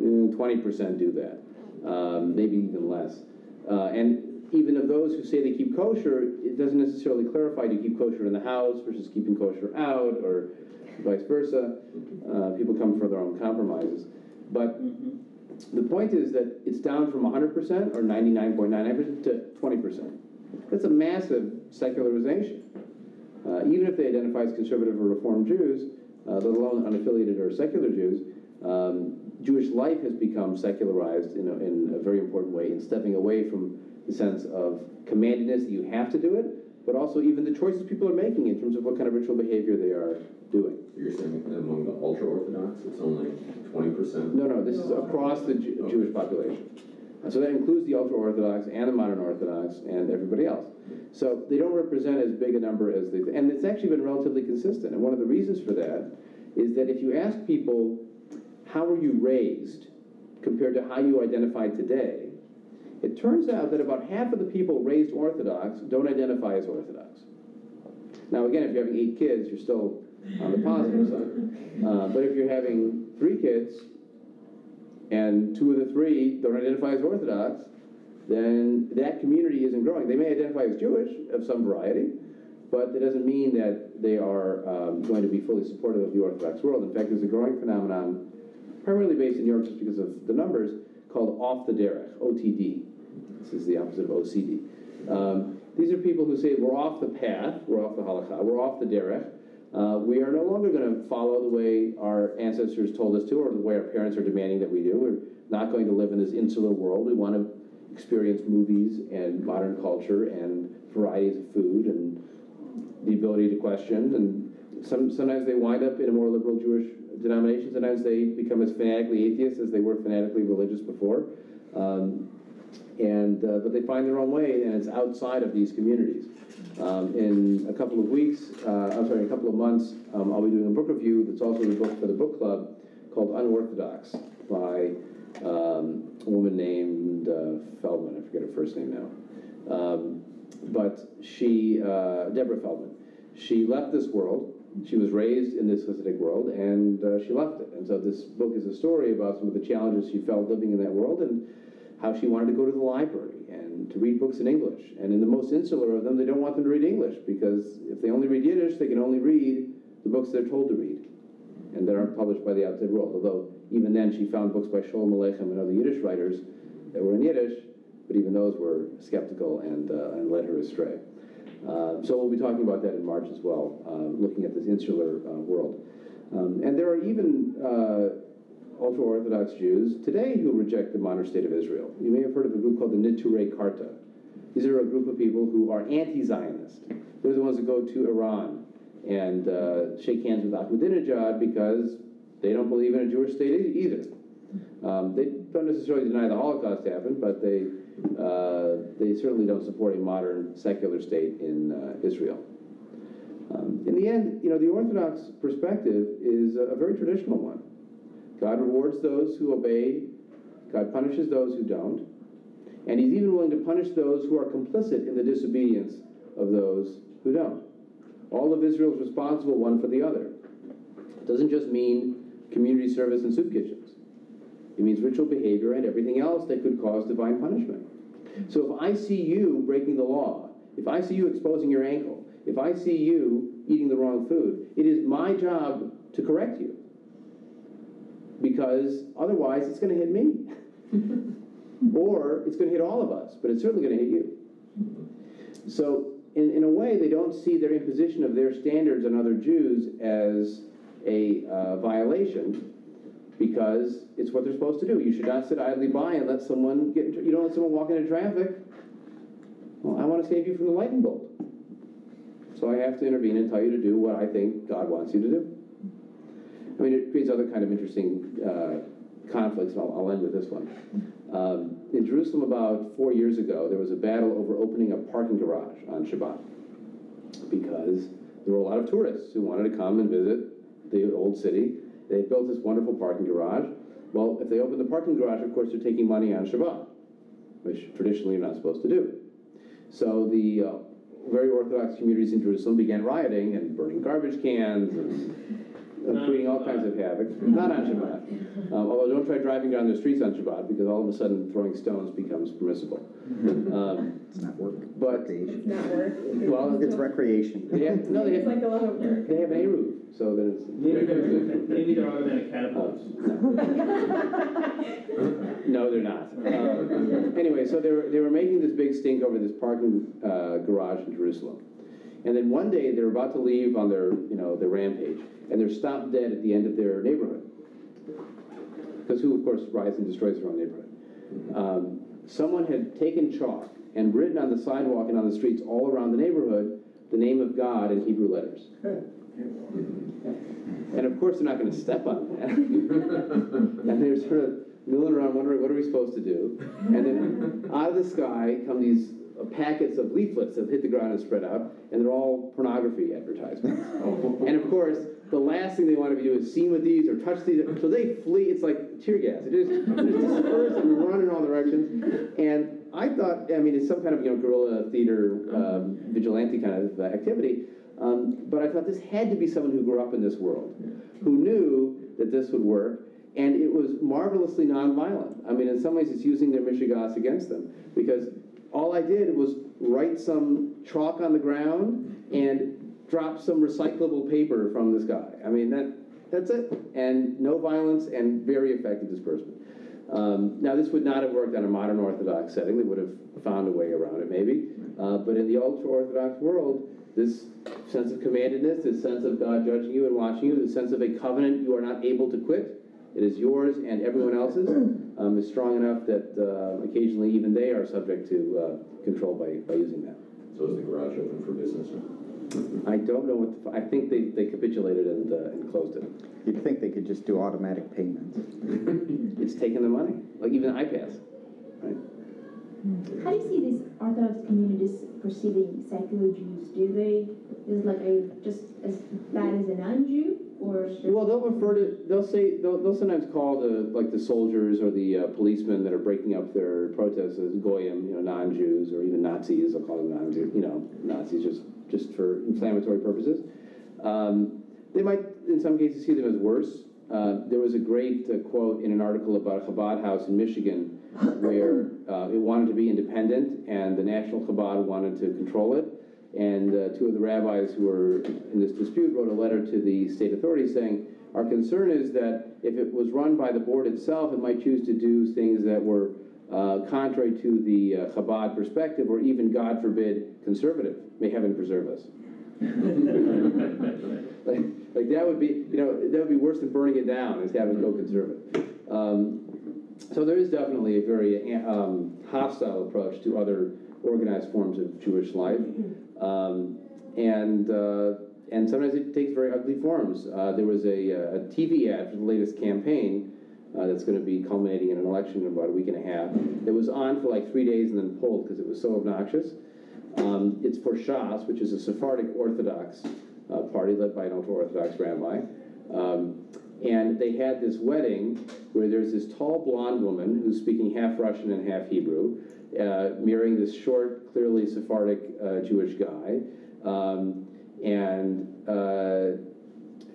Speaker 2: Eh, 20% do that. Um, maybe even less. Uh, and even of those who say they keep kosher, it doesn't necessarily clarify do you keep kosher in the house versus keeping kosher out or vice versa. Uh, people come for their own compromises. But the point is that it's down from 100% or 99.99% to 20%. That's a massive secularization. Uh, even if they identify as conservative or reform Jews, uh, let alone unaffiliated or secular Jews, um, Jewish life has become secularized in a, in a very important way in stepping away from the sense of commandedness that you have to do it, but also even the choices people are making in terms of what kind of ritual behavior they are doing.
Speaker 5: You're saying among the ultra Orthodox, it's only twenty percent?
Speaker 2: No, no, this is across the Ju- Jewish population. And so that includes the ultra-Orthodox and the modern Orthodox and everybody else. So they don't represent as big a number as they, and it's actually been relatively consistent. And one of the reasons for that is that if you ask people, how were you raised compared to how you identify today, it turns out that about half of the people raised Orthodox don't identify as Orthodox. Now, again, if you're having eight kids, you're still on the positive side. Uh, but if you're having three kids, and two of the three don't identify as Orthodox, then that community isn't growing. They may identify as Jewish of some variety, but that doesn't mean that they are um, going to be fully supportive of the Orthodox world. In fact, there's a growing phenomenon, primarily based in New York just because of the numbers, called off the derech, OTD. This is the opposite of OCD. Um, these are people who say we're off the path, we're off the halakha, we're off the derech. Uh, we are no longer going to follow the way our ancestors told us to, or the way our parents are demanding that we do. We're not going to live in this insular world. We want to experience movies and modern culture and varieties of food and the ability to question. And some, sometimes they wind up in a more liberal Jewish denomination. Sometimes they become as fanatically atheist as they were fanatically religious before. Um, And, uh, but they find their own way, and it's outside of these communities. Um, In a couple of weeks, uh, I'm sorry, in a couple of months, um, I'll be doing a book review that's also the book for the book club called Unorthodox by um, a woman named uh, Feldman, I forget her first name now. Um, But she, uh, Deborah Feldman, she left this world. She was raised in this Hasidic world, and uh, she left it. And so this book is a story about some of the challenges she felt living in that world and how she wanted to go to the library and to read books in English. And in the most insular of them, they don't want them to read English because if they only read Yiddish, they can only read the books they're told to read and that aren't published by the outside world. Although even then, she found books by Sholem Aleichem and other Yiddish writers that were in Yiddish, but even those were skeptical and, uh, and led her astray. Uh, so we'll be talking about that in March as well, uh, looking at this insular uh, world. Um, and there are even uh, ultra-Orthodox Jews today who reject the modern state of Israel. You may have heard of a group called the Neturei Karta. These are a group of people who are anti-Zionist. They're the ones that go to Iran and uh, shake hands with Ahmadinejad because they don't believe in a Jewish state either. Um, they don't necessarily deny the Holocaust happened, but they uh, they certainly don't support a modern secular state in uh, Israel. Um, in the end, you know, the Orthodox perspective is a very traditional one. God rewards those who obey. God punishes those who don't. And he's even willing to punish those who are complicit in the disobedience of those who don't. All of Israel is responsible one for the other. It doesn't just mean community service and soup kitchens. It means ritual behavior and everything else that could cause divine punishment. So if I see you breaking the law, if I see you exposing your ankle, if I see you eating the wrong food, it is my job to correct you. Because otherwise it's going to hit me. or it's going to hit all of us, but it's certainly going to hit you. So, in, in a way, they don't see their imposition of their standards on other Jews as a uh, violation because it's what they're supposed to do. You should not sit idly by and let someone get, into, you don't let someone walk into traffic. Well, I want to save you from the lightning bolt. So I have to intervene and tell you to do what I think God wants you to do. Mean, it creates other kind of interesting uh, conflicts, I'll, I'll end with this one. Um, in Jerusalem, about four years ago, there was a battle over opening a parking garage on Shabbat because there were a lot of tourists who wanted to come and visit the old city. They built this wonderful parking garage. Well, if they open the parking garage, of course, they're taking money on Shabbat, which traditionally you're not supposed to do. So the uh, very Orthodox communities in Jerusalem began rioting and burning garbage cans and uh, creating all kinds of havoc. Not on Shabbat. Um, although don't try driving down the streets on Shabbat because all of a sudden throwing stones becomes permissible. Um,
Speaker 1: It's not work.
Speaker 2: But-
Speaker 1: Recreation.
Speaker 3: Not work.
Speaker 2: Well,
Speaker 1: It's recreation.
Speaker 2: they have, no, they
Speaker 3: It's
Speaker 2: have,
Speaker 3: like a lot of work.
Speaker 2: they have A-roof, so then it's.
Speaker 4: Maybe they're, maybe they're automatic catapults.
Speaker 2: No, they're not. Um, Anyway, so they were, they were making this big stink over this parking uh, garage in Jerusalem. And then one day, they're about to leave on their, you know, their rampage, and they're stopped dead at the end of their neighborhood. Because who, of course, riots and destroys their own neighborhood. Um, Someone had taken chalk and written on the sidewalk and on the streets all around the neighborhood the name of God in Hebrew letters. And of course, they're not going to step on that. and they're sort of milling around wondering, what are we supposed to do? And then out of the sky come these packets of leaflets that hit the ground and spread out, and they're all pornography advertisements. and of course, the last thing they want to be doing is seen with these or touch these. So they flee. It's like tear gas. It just disperse and run in all directions. And I thought, I mean, it's some kind of you know guerrilla theater um, vigilante kind of activity. Um, but I thought this had to be someone who grew up in this world, who knew that this would work, and it was marvelously nonviolent. I mean, in some ways, it's using their mishigas against them because all I did was write some chalk on the ground and drop some recyclable paper from the sky. I mean, that that's it, and no violence and very effective disbursement. Um, now, this would not have worked on a modern Orthodox setting. They would have found a way around it, maybe. Uh, but in the ultra-Orthodox world, this sense of commandedness, this sense of God judging you and watching you, this sense of a covenant you are not able to quit, it is yours and everyone else's, um, is strong enough that uh, occasionally even they are subject to uh, control by, by using that.
Speaker 5: So is the garage open for business?
Speaker 2: I don't know what, the, I think they, they capitulated and, uh, and closed it.
Speaker 1: You'd think they could just do automatic payments.
Speaker 2: It's taking the money, like even iPads, right?
Speaker 9: How do you see these Orthodox communities perceiving secular Jews? Do they, is like a, just as bad as a non-Jew, or?
Speaker 2: Well, they'll refer to, they'll say, they'll, they'll sometimes call the, like the soldiers or the uh, policemen that are breaking up their protests as goyim, you know, non-Jews, or even Nazis, they'll call them non-Jew, you know, Nazis just, just for inflammatory purposes. Um, they might, in some cases, see them as worse. Uh, there was a great uh, quote in an article about a Chabad house in Michigan where uh, it wanted to be independent and the National Chabad wanted to control it. And uh, two of the rabbis who were in this dispute wrote a letter to the state authorities saying, Our concern is that if it was run by the board itself, it might choose to do things that were uh, contrary to the uh, Chabad perspective or even, God forbid, conservative. May heaven preserve us. like, like that would be, you know, that would be worse than burning it down, is having go conservative. Um, so there is definitely a very um, hostile approach to other organized forms of Jewish life, um, and uh, and sometimes it takes very ugly forms. Uh, there was a, a, TV ad for the latest campaign uh, that's going to be culminating in an election in about a week and a half. It was on for like three days and then pulled because it was so obnoxious. Um, it's for Shas, which is a Sephardic Orthodox uh, party led by an ultra-Orthodox rabbi. And they had this wedding where there's this tall blonde woman who's speaking half Russian and half Hebrew, uh, marrying this short, clearly Sephardic uh, Jewish guy. Um, and uh,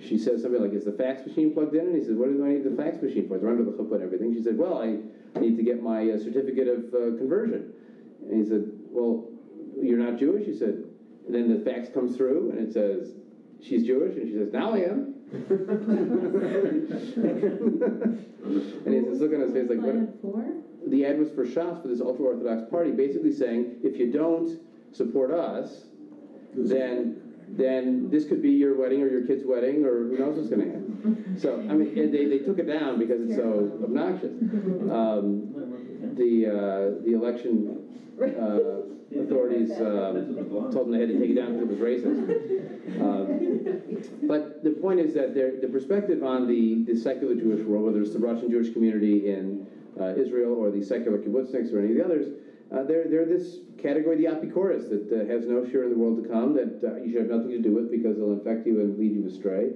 Speaker 2: she says something like, Is the fax machine plugged in? And he says, What do I need the fax machine for? They're under the chuppah and everything. She said, Well, I need to get my uh, certificate of uh, conversion. And he said, Well, you're not Jewish? He said, and then the fax comes through and it says, She's Jewish? And she says, Now I am. And he's says, look on his face like, what? The ad was for Shas for this ultra Orthodox party, basically saying, if you don't support us, then then this could be your wedding or your kid's wedding or who knows what's going to happen. So I mean, they, they took it down because it's so obnoxious. Um, the uh, the election uh, authorities uh, told them they had to take it down because it was racist. Um, but the point is that the perspective on the, the secular Jewish world, whether it's the Russian Jewish community in uh, Israel or the secular kibbutzniks or any of the others, uh, they're, they're this category, the apikoros, that uh, has no share in the world to come, that uh, you should have nothing to do with because they'll infect you and lead you astray.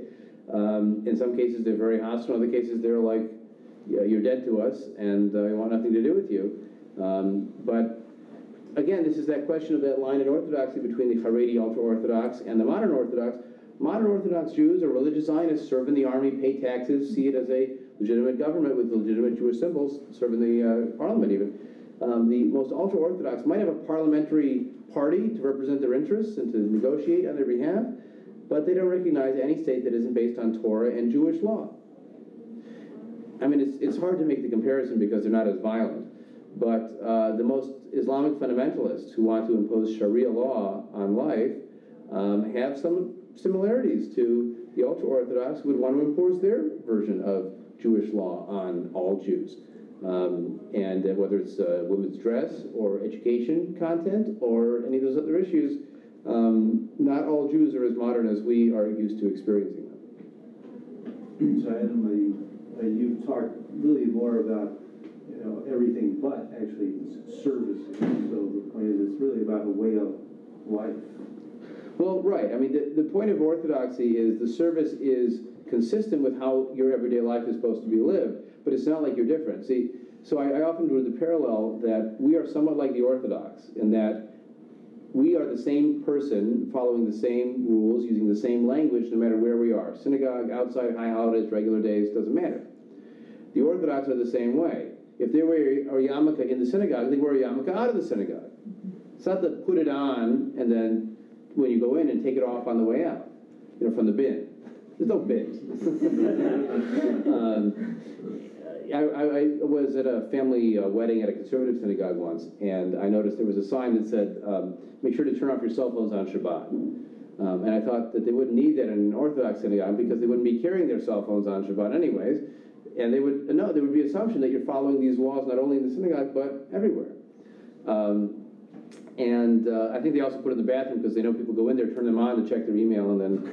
Speaker 2: Um, in some cases, they're very hostile. In other cases, they're like, you're dead to us, and uh, we want nothing to do with you. Um, but again, this is that question of that line in orthodoxy between the Haredi ultra-Orthodox and the modern Orthodox. Modern Orthodox Jews or religious Zionists serve in the army, pay taxes, see it as a legitimate government with legitimate Jewish symbols, serve in the uh, parliament even. Um, the most ultra-Orthodox might have a parliamentary party to represent their interests and to negotiate on their behalf, but they don't recognize any state that isn't based on Torah and Jewish law. I mean, it's, it's hard to make the comparison because they're not as violent, but uh, the most Islamic fundamentalists who want to impose Sharia law on life um, have some similarities to the ultra-Orthodox who would want to impose their version of Jewish law on all Jews. Um, and uh, whether it's uh, women's dress or education content or any of those other issues, um, not all Jews are as modern as we are used to experiencing
Speaker 7: them. So Adam, you've talked really more about know everything but actually service. So the point is, it's really about a way of life.
Speaker 2: Well, right. I mean, the, the point of orthodoxy is the service is consistent with how your everyday life is supposed to be lived but it's not like you're different. See, so I, I often do the parallel that we are somewhat like the Orthodox in that we are the same person following the same rules, using the same language no matter where we are. Synagogue, outside, high holidays, regular days, doesn't matter. The Orthodox are the same way. If they wear a yarmulke in the synagogue, they wear a yarmulke out of the synagogue. It's not to put it on and then when you go in and take it off on the way out, you know, from the bin. There's no bins. um, I, I, was at a family uh, wedding at a conservative synagogue once, and I noticed there was a sign that said, um, "Make sure to turn off your cell phones on Shabbat." Um, and I thought that they wouldn't need that in an Orthodox synagogue because they wouldn't be carrying their cell phones on Shabbat anyways, and they would no, there would be assumption that you're following these laws not only in the synagogue but everywhere. Um, and uh, I think they also put it in the bathroom because they know people go in there, turn them on to check their email, and then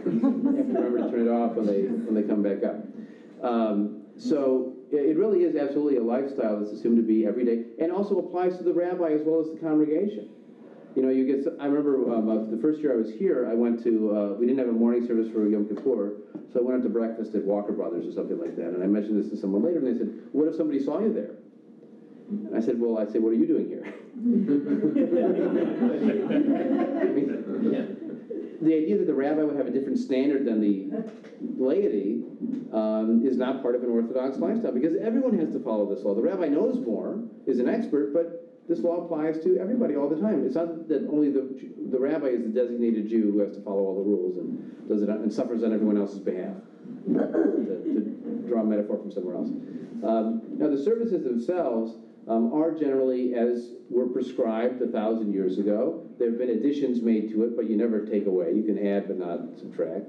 Speaker 2: have to remember to turn it off when they when they come back up. Um, so it really is absolutely a lifestyle that's assumed to be every day, and also applies to the rabbi as well as the congregation. You know, you get, I remember, um, the first year I was here, I went to, uh, we didn't have a morning service for Yom Kippur, so I went out to breakfast at Walker Brothers or something like that, and I mentioned this to someone later, and they said, what if somebody saw you there? And I said, well, I said, what are you doing here? I mean, The idea that the rabbi would have a different standard than the laity um, is not part of an Orthodox lifestyle, because everyone has to follow this law. The rabbi knows more, is an expert, but this law applies to everybody all the time. It's not that only the, the rabbi is the designated Jew who has to follow all the rules and does it, and suffers on everyone else's behalf, to, to draw a metaphor from somewhere else. Um, Now, the services themselves um, are generally as were prescribed a thousand years ago. There have been additions made to it, but you never take away. You can add but not subtract.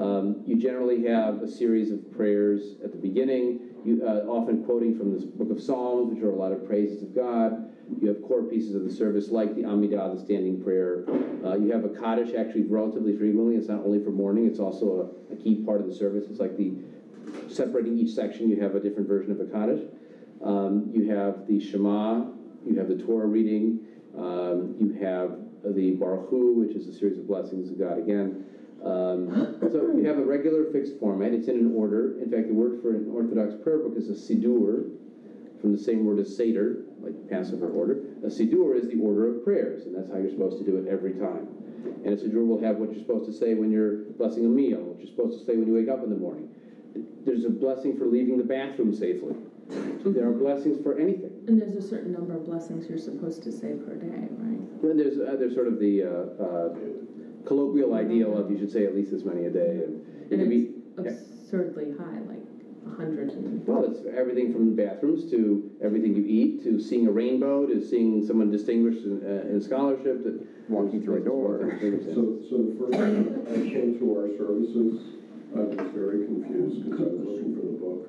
Speaker 2: Um, you generally have a series of prayers at the beginning, you, uh, often quoting from the book of Psalms, which are a lot of praises of God. You have core pieces of the service like the Amidah, the standing prayer. Uh, you have a Kaddish actually relatively frequently. It's not only for morning, it's also a, a key part of the service. It's like the separating each section, you have a different version of a Kaddish. Um, you have the Shema, you have the Torah reading, um, you have the Baruch Hu, which is a series of blessings of God again. Um, so you have a regular fixed format. It's in an order. In fact, the word for an Orthodox prayer book is a siddur, from the same word as Seder, like Passover order. A siddur is the order of prayers, and that's how you're supposed to do it every time. And a siddur will have what you're supposed to say when you're blessing a meal, what you're supposed to say when you wake up in the morning. There's a blessing for leaving the bathroom safely. There are blessings for anything.
Speaker 3: And there's a certain number of blessings you're supposed to say per day, right?
Speaker 2: And there's, uh, there's sort of the uh, uh, colloquial ideal of you should say at least this many a day, and it
Speaker 3: And
Speaker 2: can be,
Speaker 3: it's absurdly high, like a hundred and.
Speaker 2: well, it's everything from bathrooms to everything you eat, to seeing a rainbow, to seeing someone distinguished in, uh, in scholarship, to.
Speaker 1: Walking through a door.
Speaker 8: So, so the first time I came to our services, I was very confused because I was looking for the book,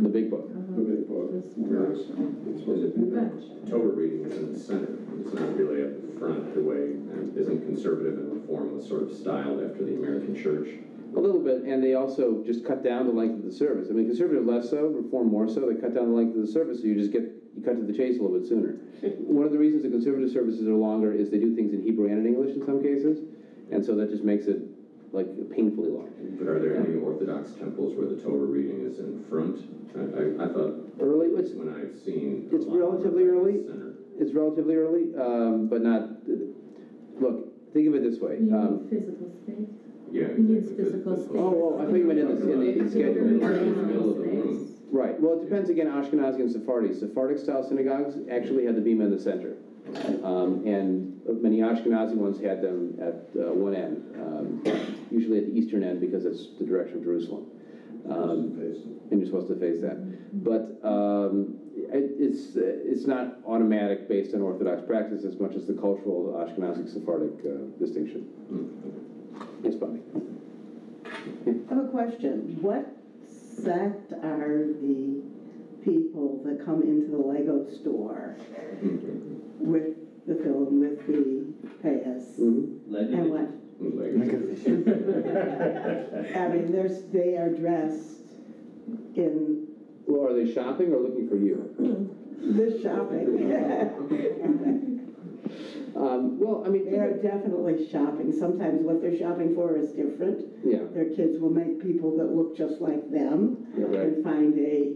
Speaker 2: The big book.
Speaker 8: the big book, where it's, it's supposed to be.
Speaker 5: Torah reading is in the center, it's not really at the front the way, and isn't conservative and reform was sort of styled after the American church.
Speaker 2: A little bit, and they also just cut down the length of the service. I mean, conservative less so, reform more so. They cut down the length of the service, so you just get you cut to the chase a little bit sooner. One of the reasons the conservative services are longer is they do things in Hebrew and in English in some cases, and so that just makes it like painfully long.
Speaker 5: But are there any Orthodox temples where the Torah reading is in front? I, I, I thought
Speaker 2: Early, it's
Speaker 5: when I've seen.
Speaker 2: It's relatively early.
Speaker 5: center.
Speaker 2: it's relatively early, um, but not. Look, think of it this way.
Speaker 3: You
Speaker 2: Um,
Speaker 3: need physical space.
Speaker 5: Yeah.
Speaker 3: It needs
Speaker 5: exactly.
Speaker 3: physical space.
Speaker 2: Oh, oh, I thought you meant in the- in the schedule.
Speaker 5: In the middle of the room.
Speaker 2: Right, well, it depends again, Ashkenazi and Sephardi. Sephardic style synagogues actually had the bima in the center. Um, and many Ashkenazi ones had them at uh, one end, um, usually at the eastern end because it's the direction of Jerusalem. Um, and you're supposed to face that. But um, it, it's, uh, it's not automatic based on Orthodox practice as much as the cultural Ashkenazi Sephardic uh, distinction. Yes, Bobby?
Speaker 10: I have a question. What sect are the people that come into the Lego store with the film, with the pass?
Speaker 2: Mm-hmm.
Speaker 10: And what, I mean, they are dressed in
Speaker 2: Well, are they shopping or looking for you?
Speaker 10: the shopping.
Speaker 2: Um, well, I mean,
Speaker 10: They are definitely shopping. Sometimes what they're shopping for is different.
Speaker 2: yeah,
Speaker 10: Their kids will make people that look just like them
Speaker 2: yeah, right.
Speaker 10: and find a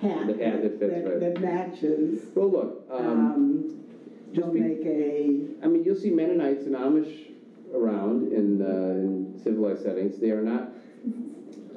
Speaker 10: hat
Speaker 2: The hat that fits, right.
Speaker 10: that matches.
Speaker 2: Well, look, um,
Speaker 10: Um,
Speaker 2: just
Speaker 10: they'll
Speaker 2: be-
Speaker 10: make a,
Speaker 2: I mean, you'll see Mennonites and Amish around in, uh, in civilized settings. They are not,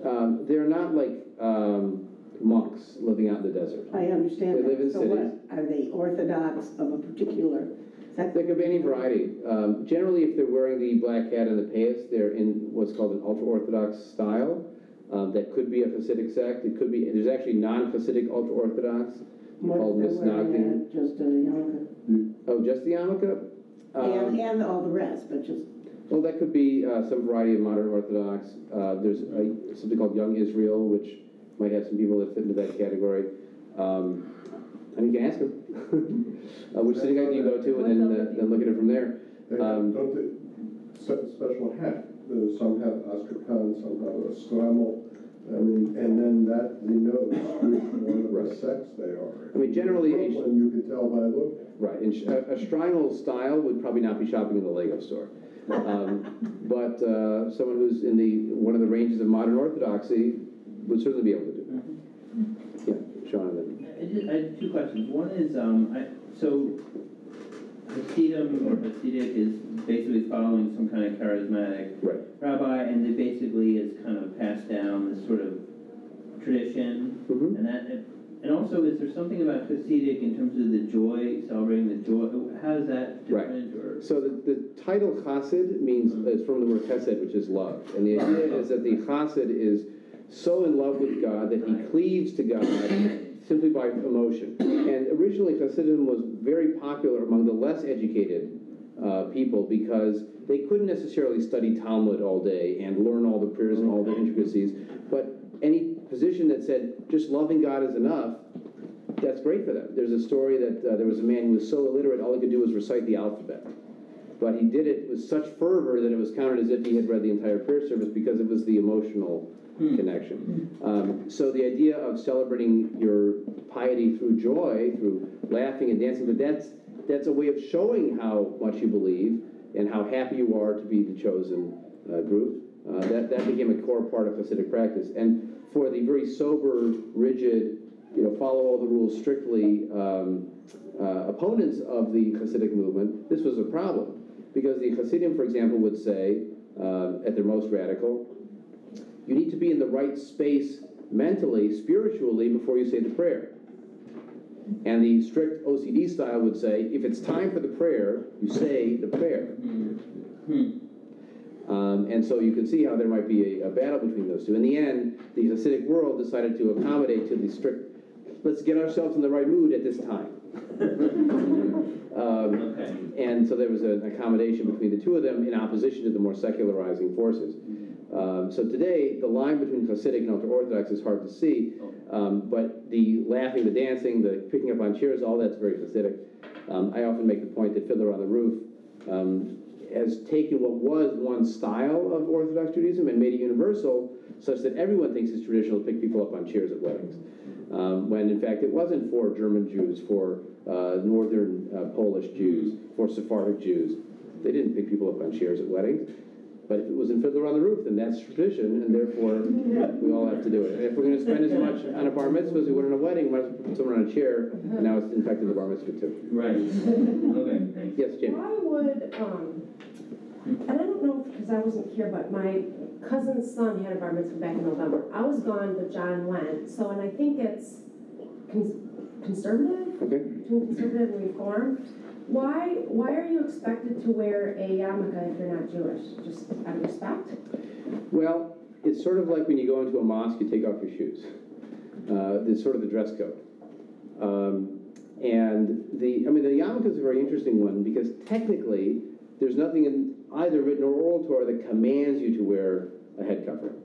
Speaker 2: um, they're not like um, monks living out in the desert.
Speaker 10: I understand
Speaker 2: They live in
Speaker 10: that. So what,
Speaker 2: cities.
Speaker 10: are they orthodox of a particular sect?
Speaker 2: There could be any variety. Um, generally, if they're wearing the black hat and the payas, they're in what's called an ultra-Orthodox style. Um, that could be a Hasidic sect. It could be, there's actually non-Hasidic ultra-Orthodox.
Speaker 10: What
Speaker 2: called
Speaker 10: if they're wearing
Speaker 2: Misnagdim.
Speaker 10: Just a yarmulke?
Speaker 2: Oh, just the yarmulke?
Speaker 10: And,
Speaker 2: Um,
Speaker 10: and all the rest, but just,
Speaker 2: Well, that could be uh, some variety of modern Orthodox. Uh, There's a- something called Young Israel, which might have some people that fit into that category. Um, And you can ask them, uh, which synagogue do you go to, and then, uh, then look at it from there. Um,
Speaker 8: don't they, set a special hat, Uh, some have astrakhan, some have a shtreimel, I mean, and then that denotes which one of the sects they are.
Speaker 2: I mean, generally, a-
Speaker 8: Brooklyn, you can tell by look.
Speaker 2: Right, and a, a shtreimel style would probably not be shopping in the Lego store. Um, But uh, someone who's in the, one of the ranges of modern orthodoxy would certainly be able to do that. Yeah, Sean, and then.
Speaker 4: I just, I have two questions. One is, um, I, so Hasidim or Hasidic is basically following some kind of charismatic
Speaker 2: Right.
Speaker 4: rabbi, and it basically is kind of passed down this sort of tradition,
Speaker 2: Mhm.
Speaker 4: and that, and also, is there something about Hasidic in terms of the joy, celebrating the joy? How is that
Speaker 2: Right.
Speaker 4: different, or?
Speaker 2: So the, the title chassid means, it's from the word chesed, which is love. And the idea is that the chassid is so in love with God that he cleaves to God simply by emotion. And originally Chassidim was very popular among the less educated uh, people because they couldn't necessarily study Talmud all day and learn all the prayers and all the intricacies. But any position that said just loving God is enough, that's great for them. There's a story that uh, there was a man who was so illiterate, all he could do was recite the alphabet. But he did it with such fervor that it was counted as if he had read the entire prayer service because it was the emotional connection. Um, so the idea of celebrating your piety through joy, through laughing and dancing, but that's that's a way of showing how much you believe and how happy you are to be the chosen uh, group. Uh, that that became a core part of Hasidic practice. And for the very sober, rigid, you know, follow all the rules strictly um, uh, opponents of the Hasidic movement, this was a problem because the Hasidim, for example, would say uh, at their most radical, you need to be in the right space mentally, spiritually, before you say the prayer. And the strict OCD style would say, if it's time for the prayer, you say the prayer. Um, and so you can see how there might be a, a battle between those two. In the end, the Hasidic world decided to accommodate to the strict, let's get ourselves in the right mood at this time. um,
Speaker 4: Okay.
Speaker 2: and so there was an accommodation between the two of them in opposition to the more secularizing forces. Um, so today, the line between Hasidic and ultra-Orthodox is hard to see, um, but the laughing, the dancing, the picking up on chairs, all that's very Hasidic. Um, I often make the point that Fiddler on the Roof um, has taken what was one style of Orthodox Judaism and made it universal, such that everyone thinks it's traditional to pick people up on chairs at weddings. Um, when in fact it wasn't for German Jews, for uh, Northern uh, Polish Jews, for Sephardic Jews. They didn't pick people up on chairs at weddings. But if it was in Fiddler on the Roof, then that's tradition, and therefore we all have to do it. And if we're going to spend as much on a bar mitzvah as we would on a wedding, we might as well put someone on a chair, and now it's infected the bar mitzvah too.
Speaker 4: Right. Okay, thanks.
Speaker 2: Yes, Jamie?
Speaker 11: Why would, um, and I don't know, because I wasn't here, but my cousin's son had a bar mitzvah back in November. I was gone, but John went, so, and I think it's cons- conservative,
Speaker 2: Okay.
Speaker 11: between conservative and reform. Why, why are you expected to wear a yarmulke if you're not Jewish? Just out of respect?
Speaker 2: Well, it's sort of like when you go into a mosque, you take off your shoes. Uh, it's sort of the dress code. Um, and the, I mean, the yarmulke is a very interesting one because technically, there's nothing in either written or oral Torah that commands you to wear a head covering.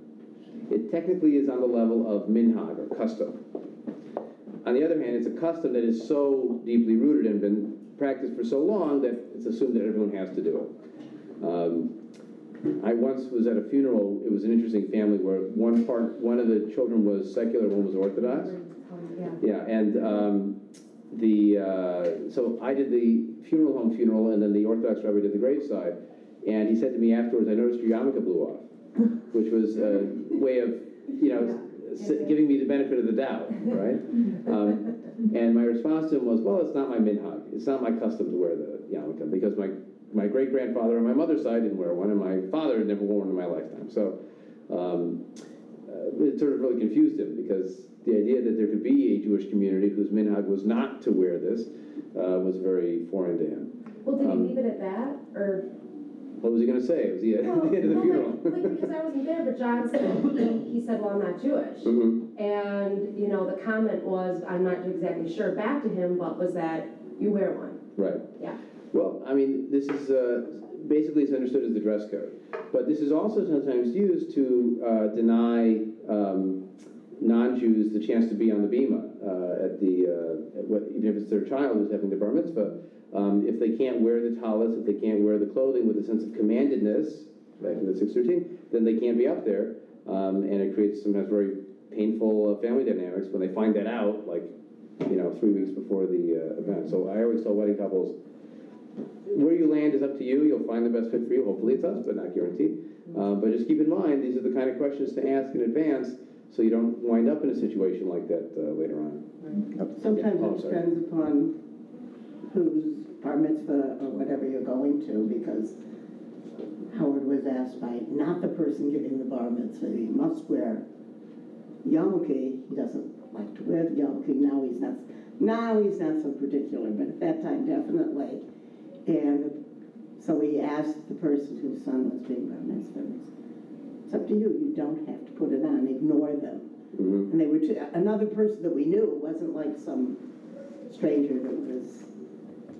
Speaker 2: It technically is on the level of minhag or custom. On the other hand, it's a custom that is so deeply rooted and been practiced for so long that it's assumed that everyone has to do it. Um, I once was at a funeral. It was an interesting family where one part, one of the children was secular, one was Orthodox.
Speaker 11: Yeah.
Speaker 2: Yeah, and um, the uh, so I did the funeral home funeral, and then the Orthodox rabbi did the graveside. And he said to me afterwards, "I noticed your yarmulke blew off," which was a way of, you know, giving me the benefit of the doubt, right? Um, and my response to him was, "Well, it's not my minhag. It's not my custom to wear the yarmulke because my my great grandfather on my mother's side didn't wear one, and my father had never worn one in my lifetime. So." Um, uh, it sort of really confused him because the idea that there could be a Jewish community whose minhag was not to wear this uh, was very foreign to him.
Speaker 11: Well, did he
Speaker 2: Um,
Speaker 11: leave it at that, or?
Speaker 2: What was he going to say? Was he at
Speaker 11: Well,
Speaker 2: the end of the
Speaker 11: well,
Speaker 2: funeral?
Speaker 11: like, like, because I wasn't there, but John said, he said, well, I'm not Jewish.
Speaker 2: Mhm.
Speaker 11: And, you know, the comment was, I'm not exactly sure back to him, but was that you wear one.
Speaker 2: Right.
Speaker 11: Yeah.
Speaker 2: Well, I mean, this is uh, basically it's understood as the dress code, but this is also sometimes used to uh, deny um, non-Jews the chance to be on the bima uh, at the uh, at what, even if it's their child who's having the bar mitzvah. Um, if they can't wear the talis, if they can't wear the clothing with a sense of commandedness, back in the 613, then they can't be up there. Um, and it creates sometimes very painful uh, family dynamics when they find that out, like, you know, three weeks before the uh, event. So I always tell wedding couples, where you land is up to you. You'll find the best fit for you. Hopefully it's us, but not guaranteed. Uh, but just keep in mind, these are the kind of questions to ask in advance so you don't wind up in a situation like that uh, later on.
Speaker 10: Sometimes
Speaker 2: Oh,
Speaker 10: it
Speaker 2: sorry.
Speaker 10: depends upon whose bar mitzvah or whatever you're going to, because Howard was asked by not the person giving the bar mitzvah, he must wear yarmulke, he doesn't like to wear the yarmulke, now he's not, now he's not so particular, but at that time, definitely. And so he asked the person whose son was being bar mitzvah, it's up to you, you don't have to put it on, ignore them.
Speaker 2: Mhm.
Speaker 10: And they were, another person that we knew, it wasn't like some stranger that was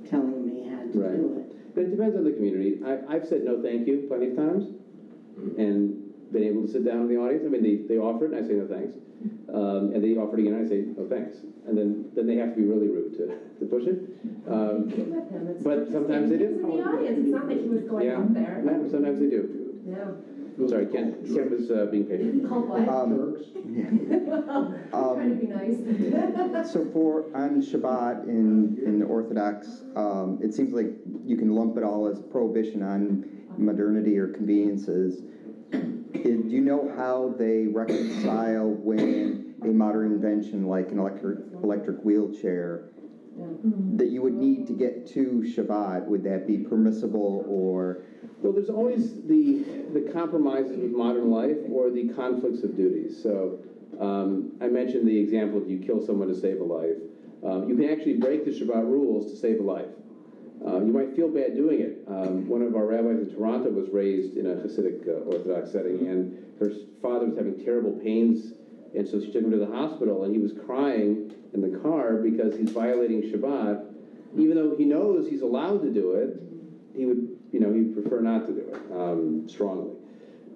Speaker 10: telling me how to
Speaker 2: Right.
Speaker 10: do it.
Speaker 2: But it depends on the community. I, I've said no thank you plenty of times and been able to sit down in the audience. I mean, they, they offer it and I say no thanks. Um, and they offer it again and I say no thanks. And then, then they have to be really rude to, to push it. Um,
Speaker 11: Keep with him. It's
Speaker 2: but
Speaker 11: just-
Speaker 2: sometimes they
Speaker 11: he
Speaker 2: do.
Speaker 11: was in the audience, it's not like he was going
Speaker 2: yeah,
Speaker 11: up there.
Speaker 2: yeah, sometimes they do.
Speaker 11: Yeah.
Speaker 2: Sorry, Ken, Ken was uh, being patient.
Speaker 11: Call what?
Speaker 1: Um, um,
Speaker 11: Trying to be nice.
Speaker 1: So for, on Shabbat in, in Orthodox, um, it seems like you can lump it all as prohibition on modernity or conveniences. Do you know how they reconcile when a modern invention like an electric, electric wheelchair that you would need to get to Shabbat, would that be permissible or?
Speaker 2: Well, there's always the, the compromises with modern life or the conflicts of duties. So um, I mentioned the example of you kill someone to save a life. Um, you can actually break the Shabbat rules to save a life. Uh, you might feel bad doing it. Um, one of our rabbis in Toronto was raised in a Hasidic uh, Orthodox setting, and her father was having terrible pains, and so she took him to the hospital, and he was crying in the car because he's violating Shabbat, even though he knows he's allowed to do it. He would, you know, he'd prefer not to do it um, strongly.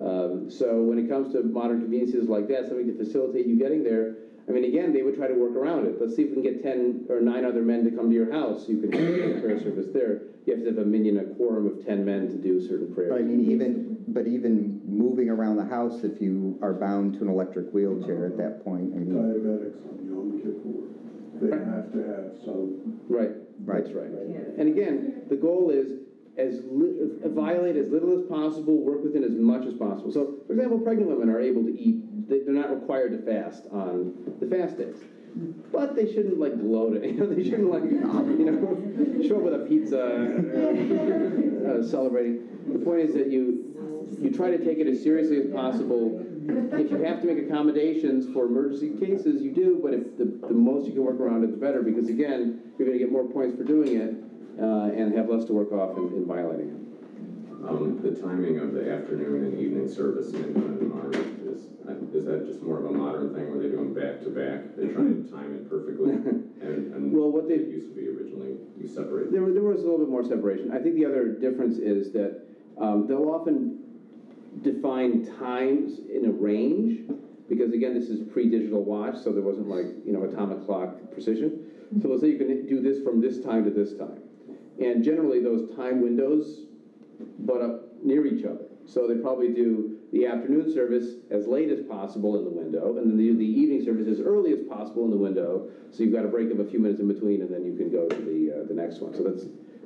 Speaker 2: Um, so when it comes to modern conveniences like that, something to facilitate you getting there, I mean, again, they would try to work around it. Let's see if we can get 10 or 9 other men to come to your house. You can have a prayer service there. You have to have a minyan, a quorum of 10 men to do certain prayers.
Speaker 1: But I mean, even, but even moving around the house, if you are bound to an electric wheelchair at that point, I mean,
Speaker 8: Diabetics on Yom Kippur, they have to have some,
Speaker 2: Right,
Speaker 1: Right.
Speaker 2: that's right. And again, the goal is as li- uh, violate as little as possible, work within as much as possible. So, for example, pregnant women are able to eat, they- they're not required to fast on the fast days. But they shouldn't like gloat it, you know, they shouldn't like, you know, show up with a pizza, uh, celebrating. The point is that you, you try to take it as seriously as possible. If you have to make accommodations for emergency cases, you do, but if the, the most you can work around it, the better, because again, you're gonna get more points for doing it, uh, and have less to work off in, in violating it.
Speaker 5: Um, the timing of the afternoon and evening service in Dunmar is, is that just more of a modern thing where they're doing back to back? They're trying to time it perfectly? And, and
Speaker 2: Well, what they-
Speaker 5: used to be originally, you separate.
Speaker 2: There, was- there was a little bit more separation. I think the other difference is that um, they'll often define times in a range, because again, this is pre-digital watch, so there wasn't like, you know, atomic clock precision. So let's say you can do this from this time to this time. And generally, those time windows butt up near each other. So they probably do the afternoon service as late as possible in the window, and then they do the evening service as early as possible in the window. So you've got a break of a few minutes in between, and then you can go to the uh, the next one. So that's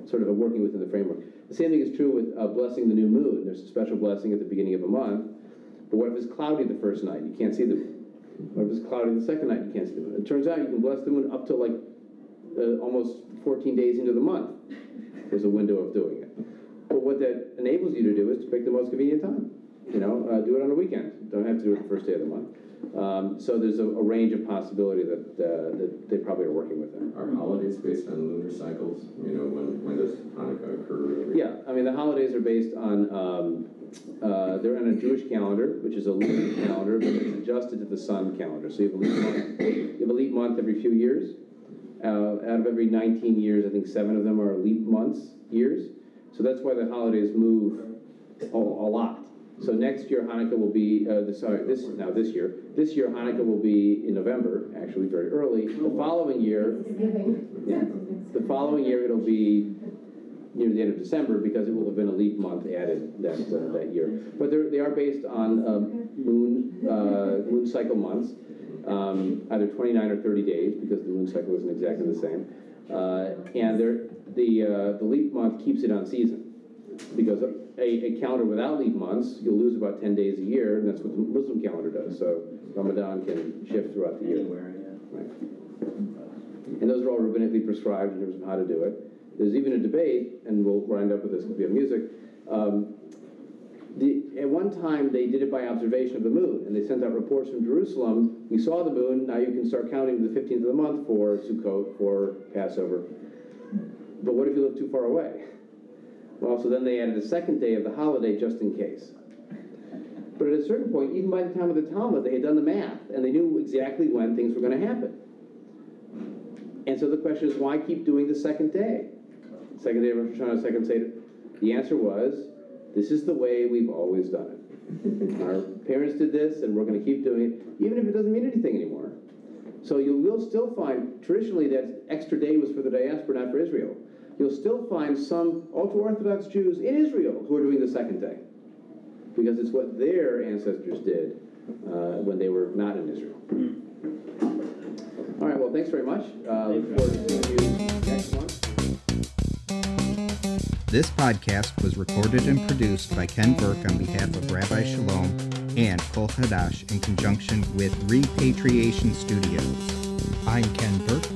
Speaker 2: sort of a working within the framework. The same thing is true with uh, blessing the new moon. There's a special blessing at the beginning of a month. But what if it's cloudy the first night? You can't see the moon. What if it's cloudy the second night? You can't see the moon. It turns out you can bless the moon up to like uh, almost 14 days into the month. There's a window of doing it. But what that enables you to do is to pick the most convenient time. You know, uh, do it on a weekend. Don't have to do it the first day of the month. Um, so there's a, a range of possibility that, uh, that they probably are working within.
Speaker 5: Are holidays based on lunar cycles? You know, when, when does Hanukkah occur?
Speaker 2: Yeah, I mean, the holidays are based on, um, uh, they're on a Jewish calendar, which is a lunar calendar, but it's adjusted to the sun calendar. So you have a leap month, you have a leap month every few years. Uh, out of every 19 years, I think seven of them are leap months, years. So that's why the holidays move a, a lot. So next year Hanukkah will be, uh, the, sorry, this, now this year, this year Hanukkah will be in November, actually very early. The following year, yeah. The following year, it'll be near the end of December because it will have been a leap month added that, uh, that year. But they're, based on um, moon, uh, moon cycle months, um, either 29 or 30 days because the moon cycle isn't exactly the same. Uh, and the, uh, the leap month keeps it on season because a, a calendar without leap months, you'll lose about 10 days a year, and that's what the Muslim calendar does. So Ramadan can shift throughout the year.
Speaker 4: Anywhere, yeah.
Speaker 2: Right. And those are all rabbinically prescribed in terms of how to do it. There's even a debate, and we'll wind up with this because we have music. Um, the, at one time, they did it by observation of the moon, and they sent out reports from Jerusalem. We saw the moon. Now you can start counting the 15th of the month for Sukkot, for Passover. But what if you live too far away? Well, so then they added a second day of the holiday just in case. But at a certain point, even by the time of the Talmud, they had done the math, and they knew exactly when things were going to happen. And so the question is, why keep doing the second day? Second day of Rosh Hashanah, second Seder. The answer was, this is the way we've always done it. Our parents did this, and we're going to keep doing it, even if it doesn't mean anything anymore. So you will still find, traditionally, that extra day was for the diaspora, not for Israel. You'll still find some ultra Orthodox Jews in Israel who are doing the second day, because it's what their ancestors did uh, when they were not in Israel. All right, well, thanks very much. Uh, look forward to seeing you next month.
Speaker 1: This podcast was recorded and produced by Ken Burke on behalf of Rabbi Chalom and Kol Hadash in conjunction with Repatriation Studios. I'm Ken Burke,